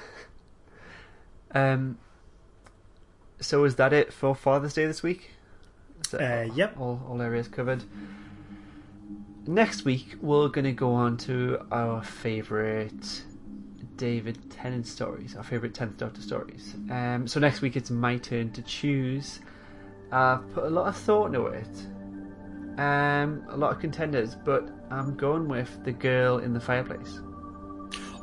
Um. So is that it for Father's Day this week? Uh, yep. All all areas covered. Next week we're going to go on to our favourite David Tennant stories, our favourite Tenth Doctor stories. Um. So next week it's my turn to choose. I've put a lot of thought into it. Um, a lot of contenders, but I'm going with the girl in the fireplace.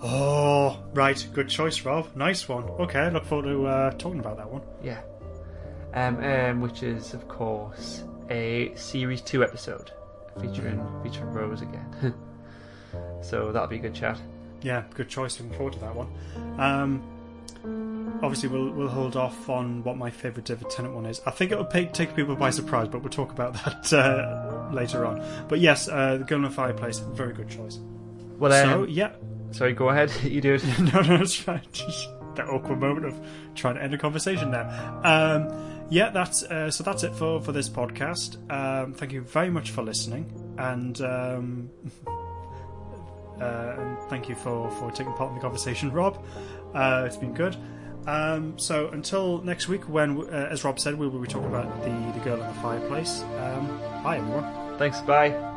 Oh, right. Good choice, Rob. Nice one. Okay, look forward to uh, talking about that one. Yeah. Um, um, which is, of course, a series two episode featuring featuring Rose again. so that'll be a good chat. Yeah, good choice. Looking forward to that one. Um, obviously, we'll we'll hold off on what my favourite David Tennant one is. I think it'll take, take people by surprise, but we'll talk about that uh, later on. But yes, uh, the in the Fireplace, very good choice. Well, so um, yeah, sorry, go ahead. you do it. no, no, it's fine. Just that awkward moment of trying to end a conversation there. Um, yeah, that's uh, so. That's it for for this podcast. Um, thank you very much for listening, and um, uh, and thank you for for taking part in the conversation, Rob. Uh, it's been good. Um, so until next week, when uh, as Rob said, we will be talking about the the girl in the fireplace. Um, bye, everyone. Thanks. Bye.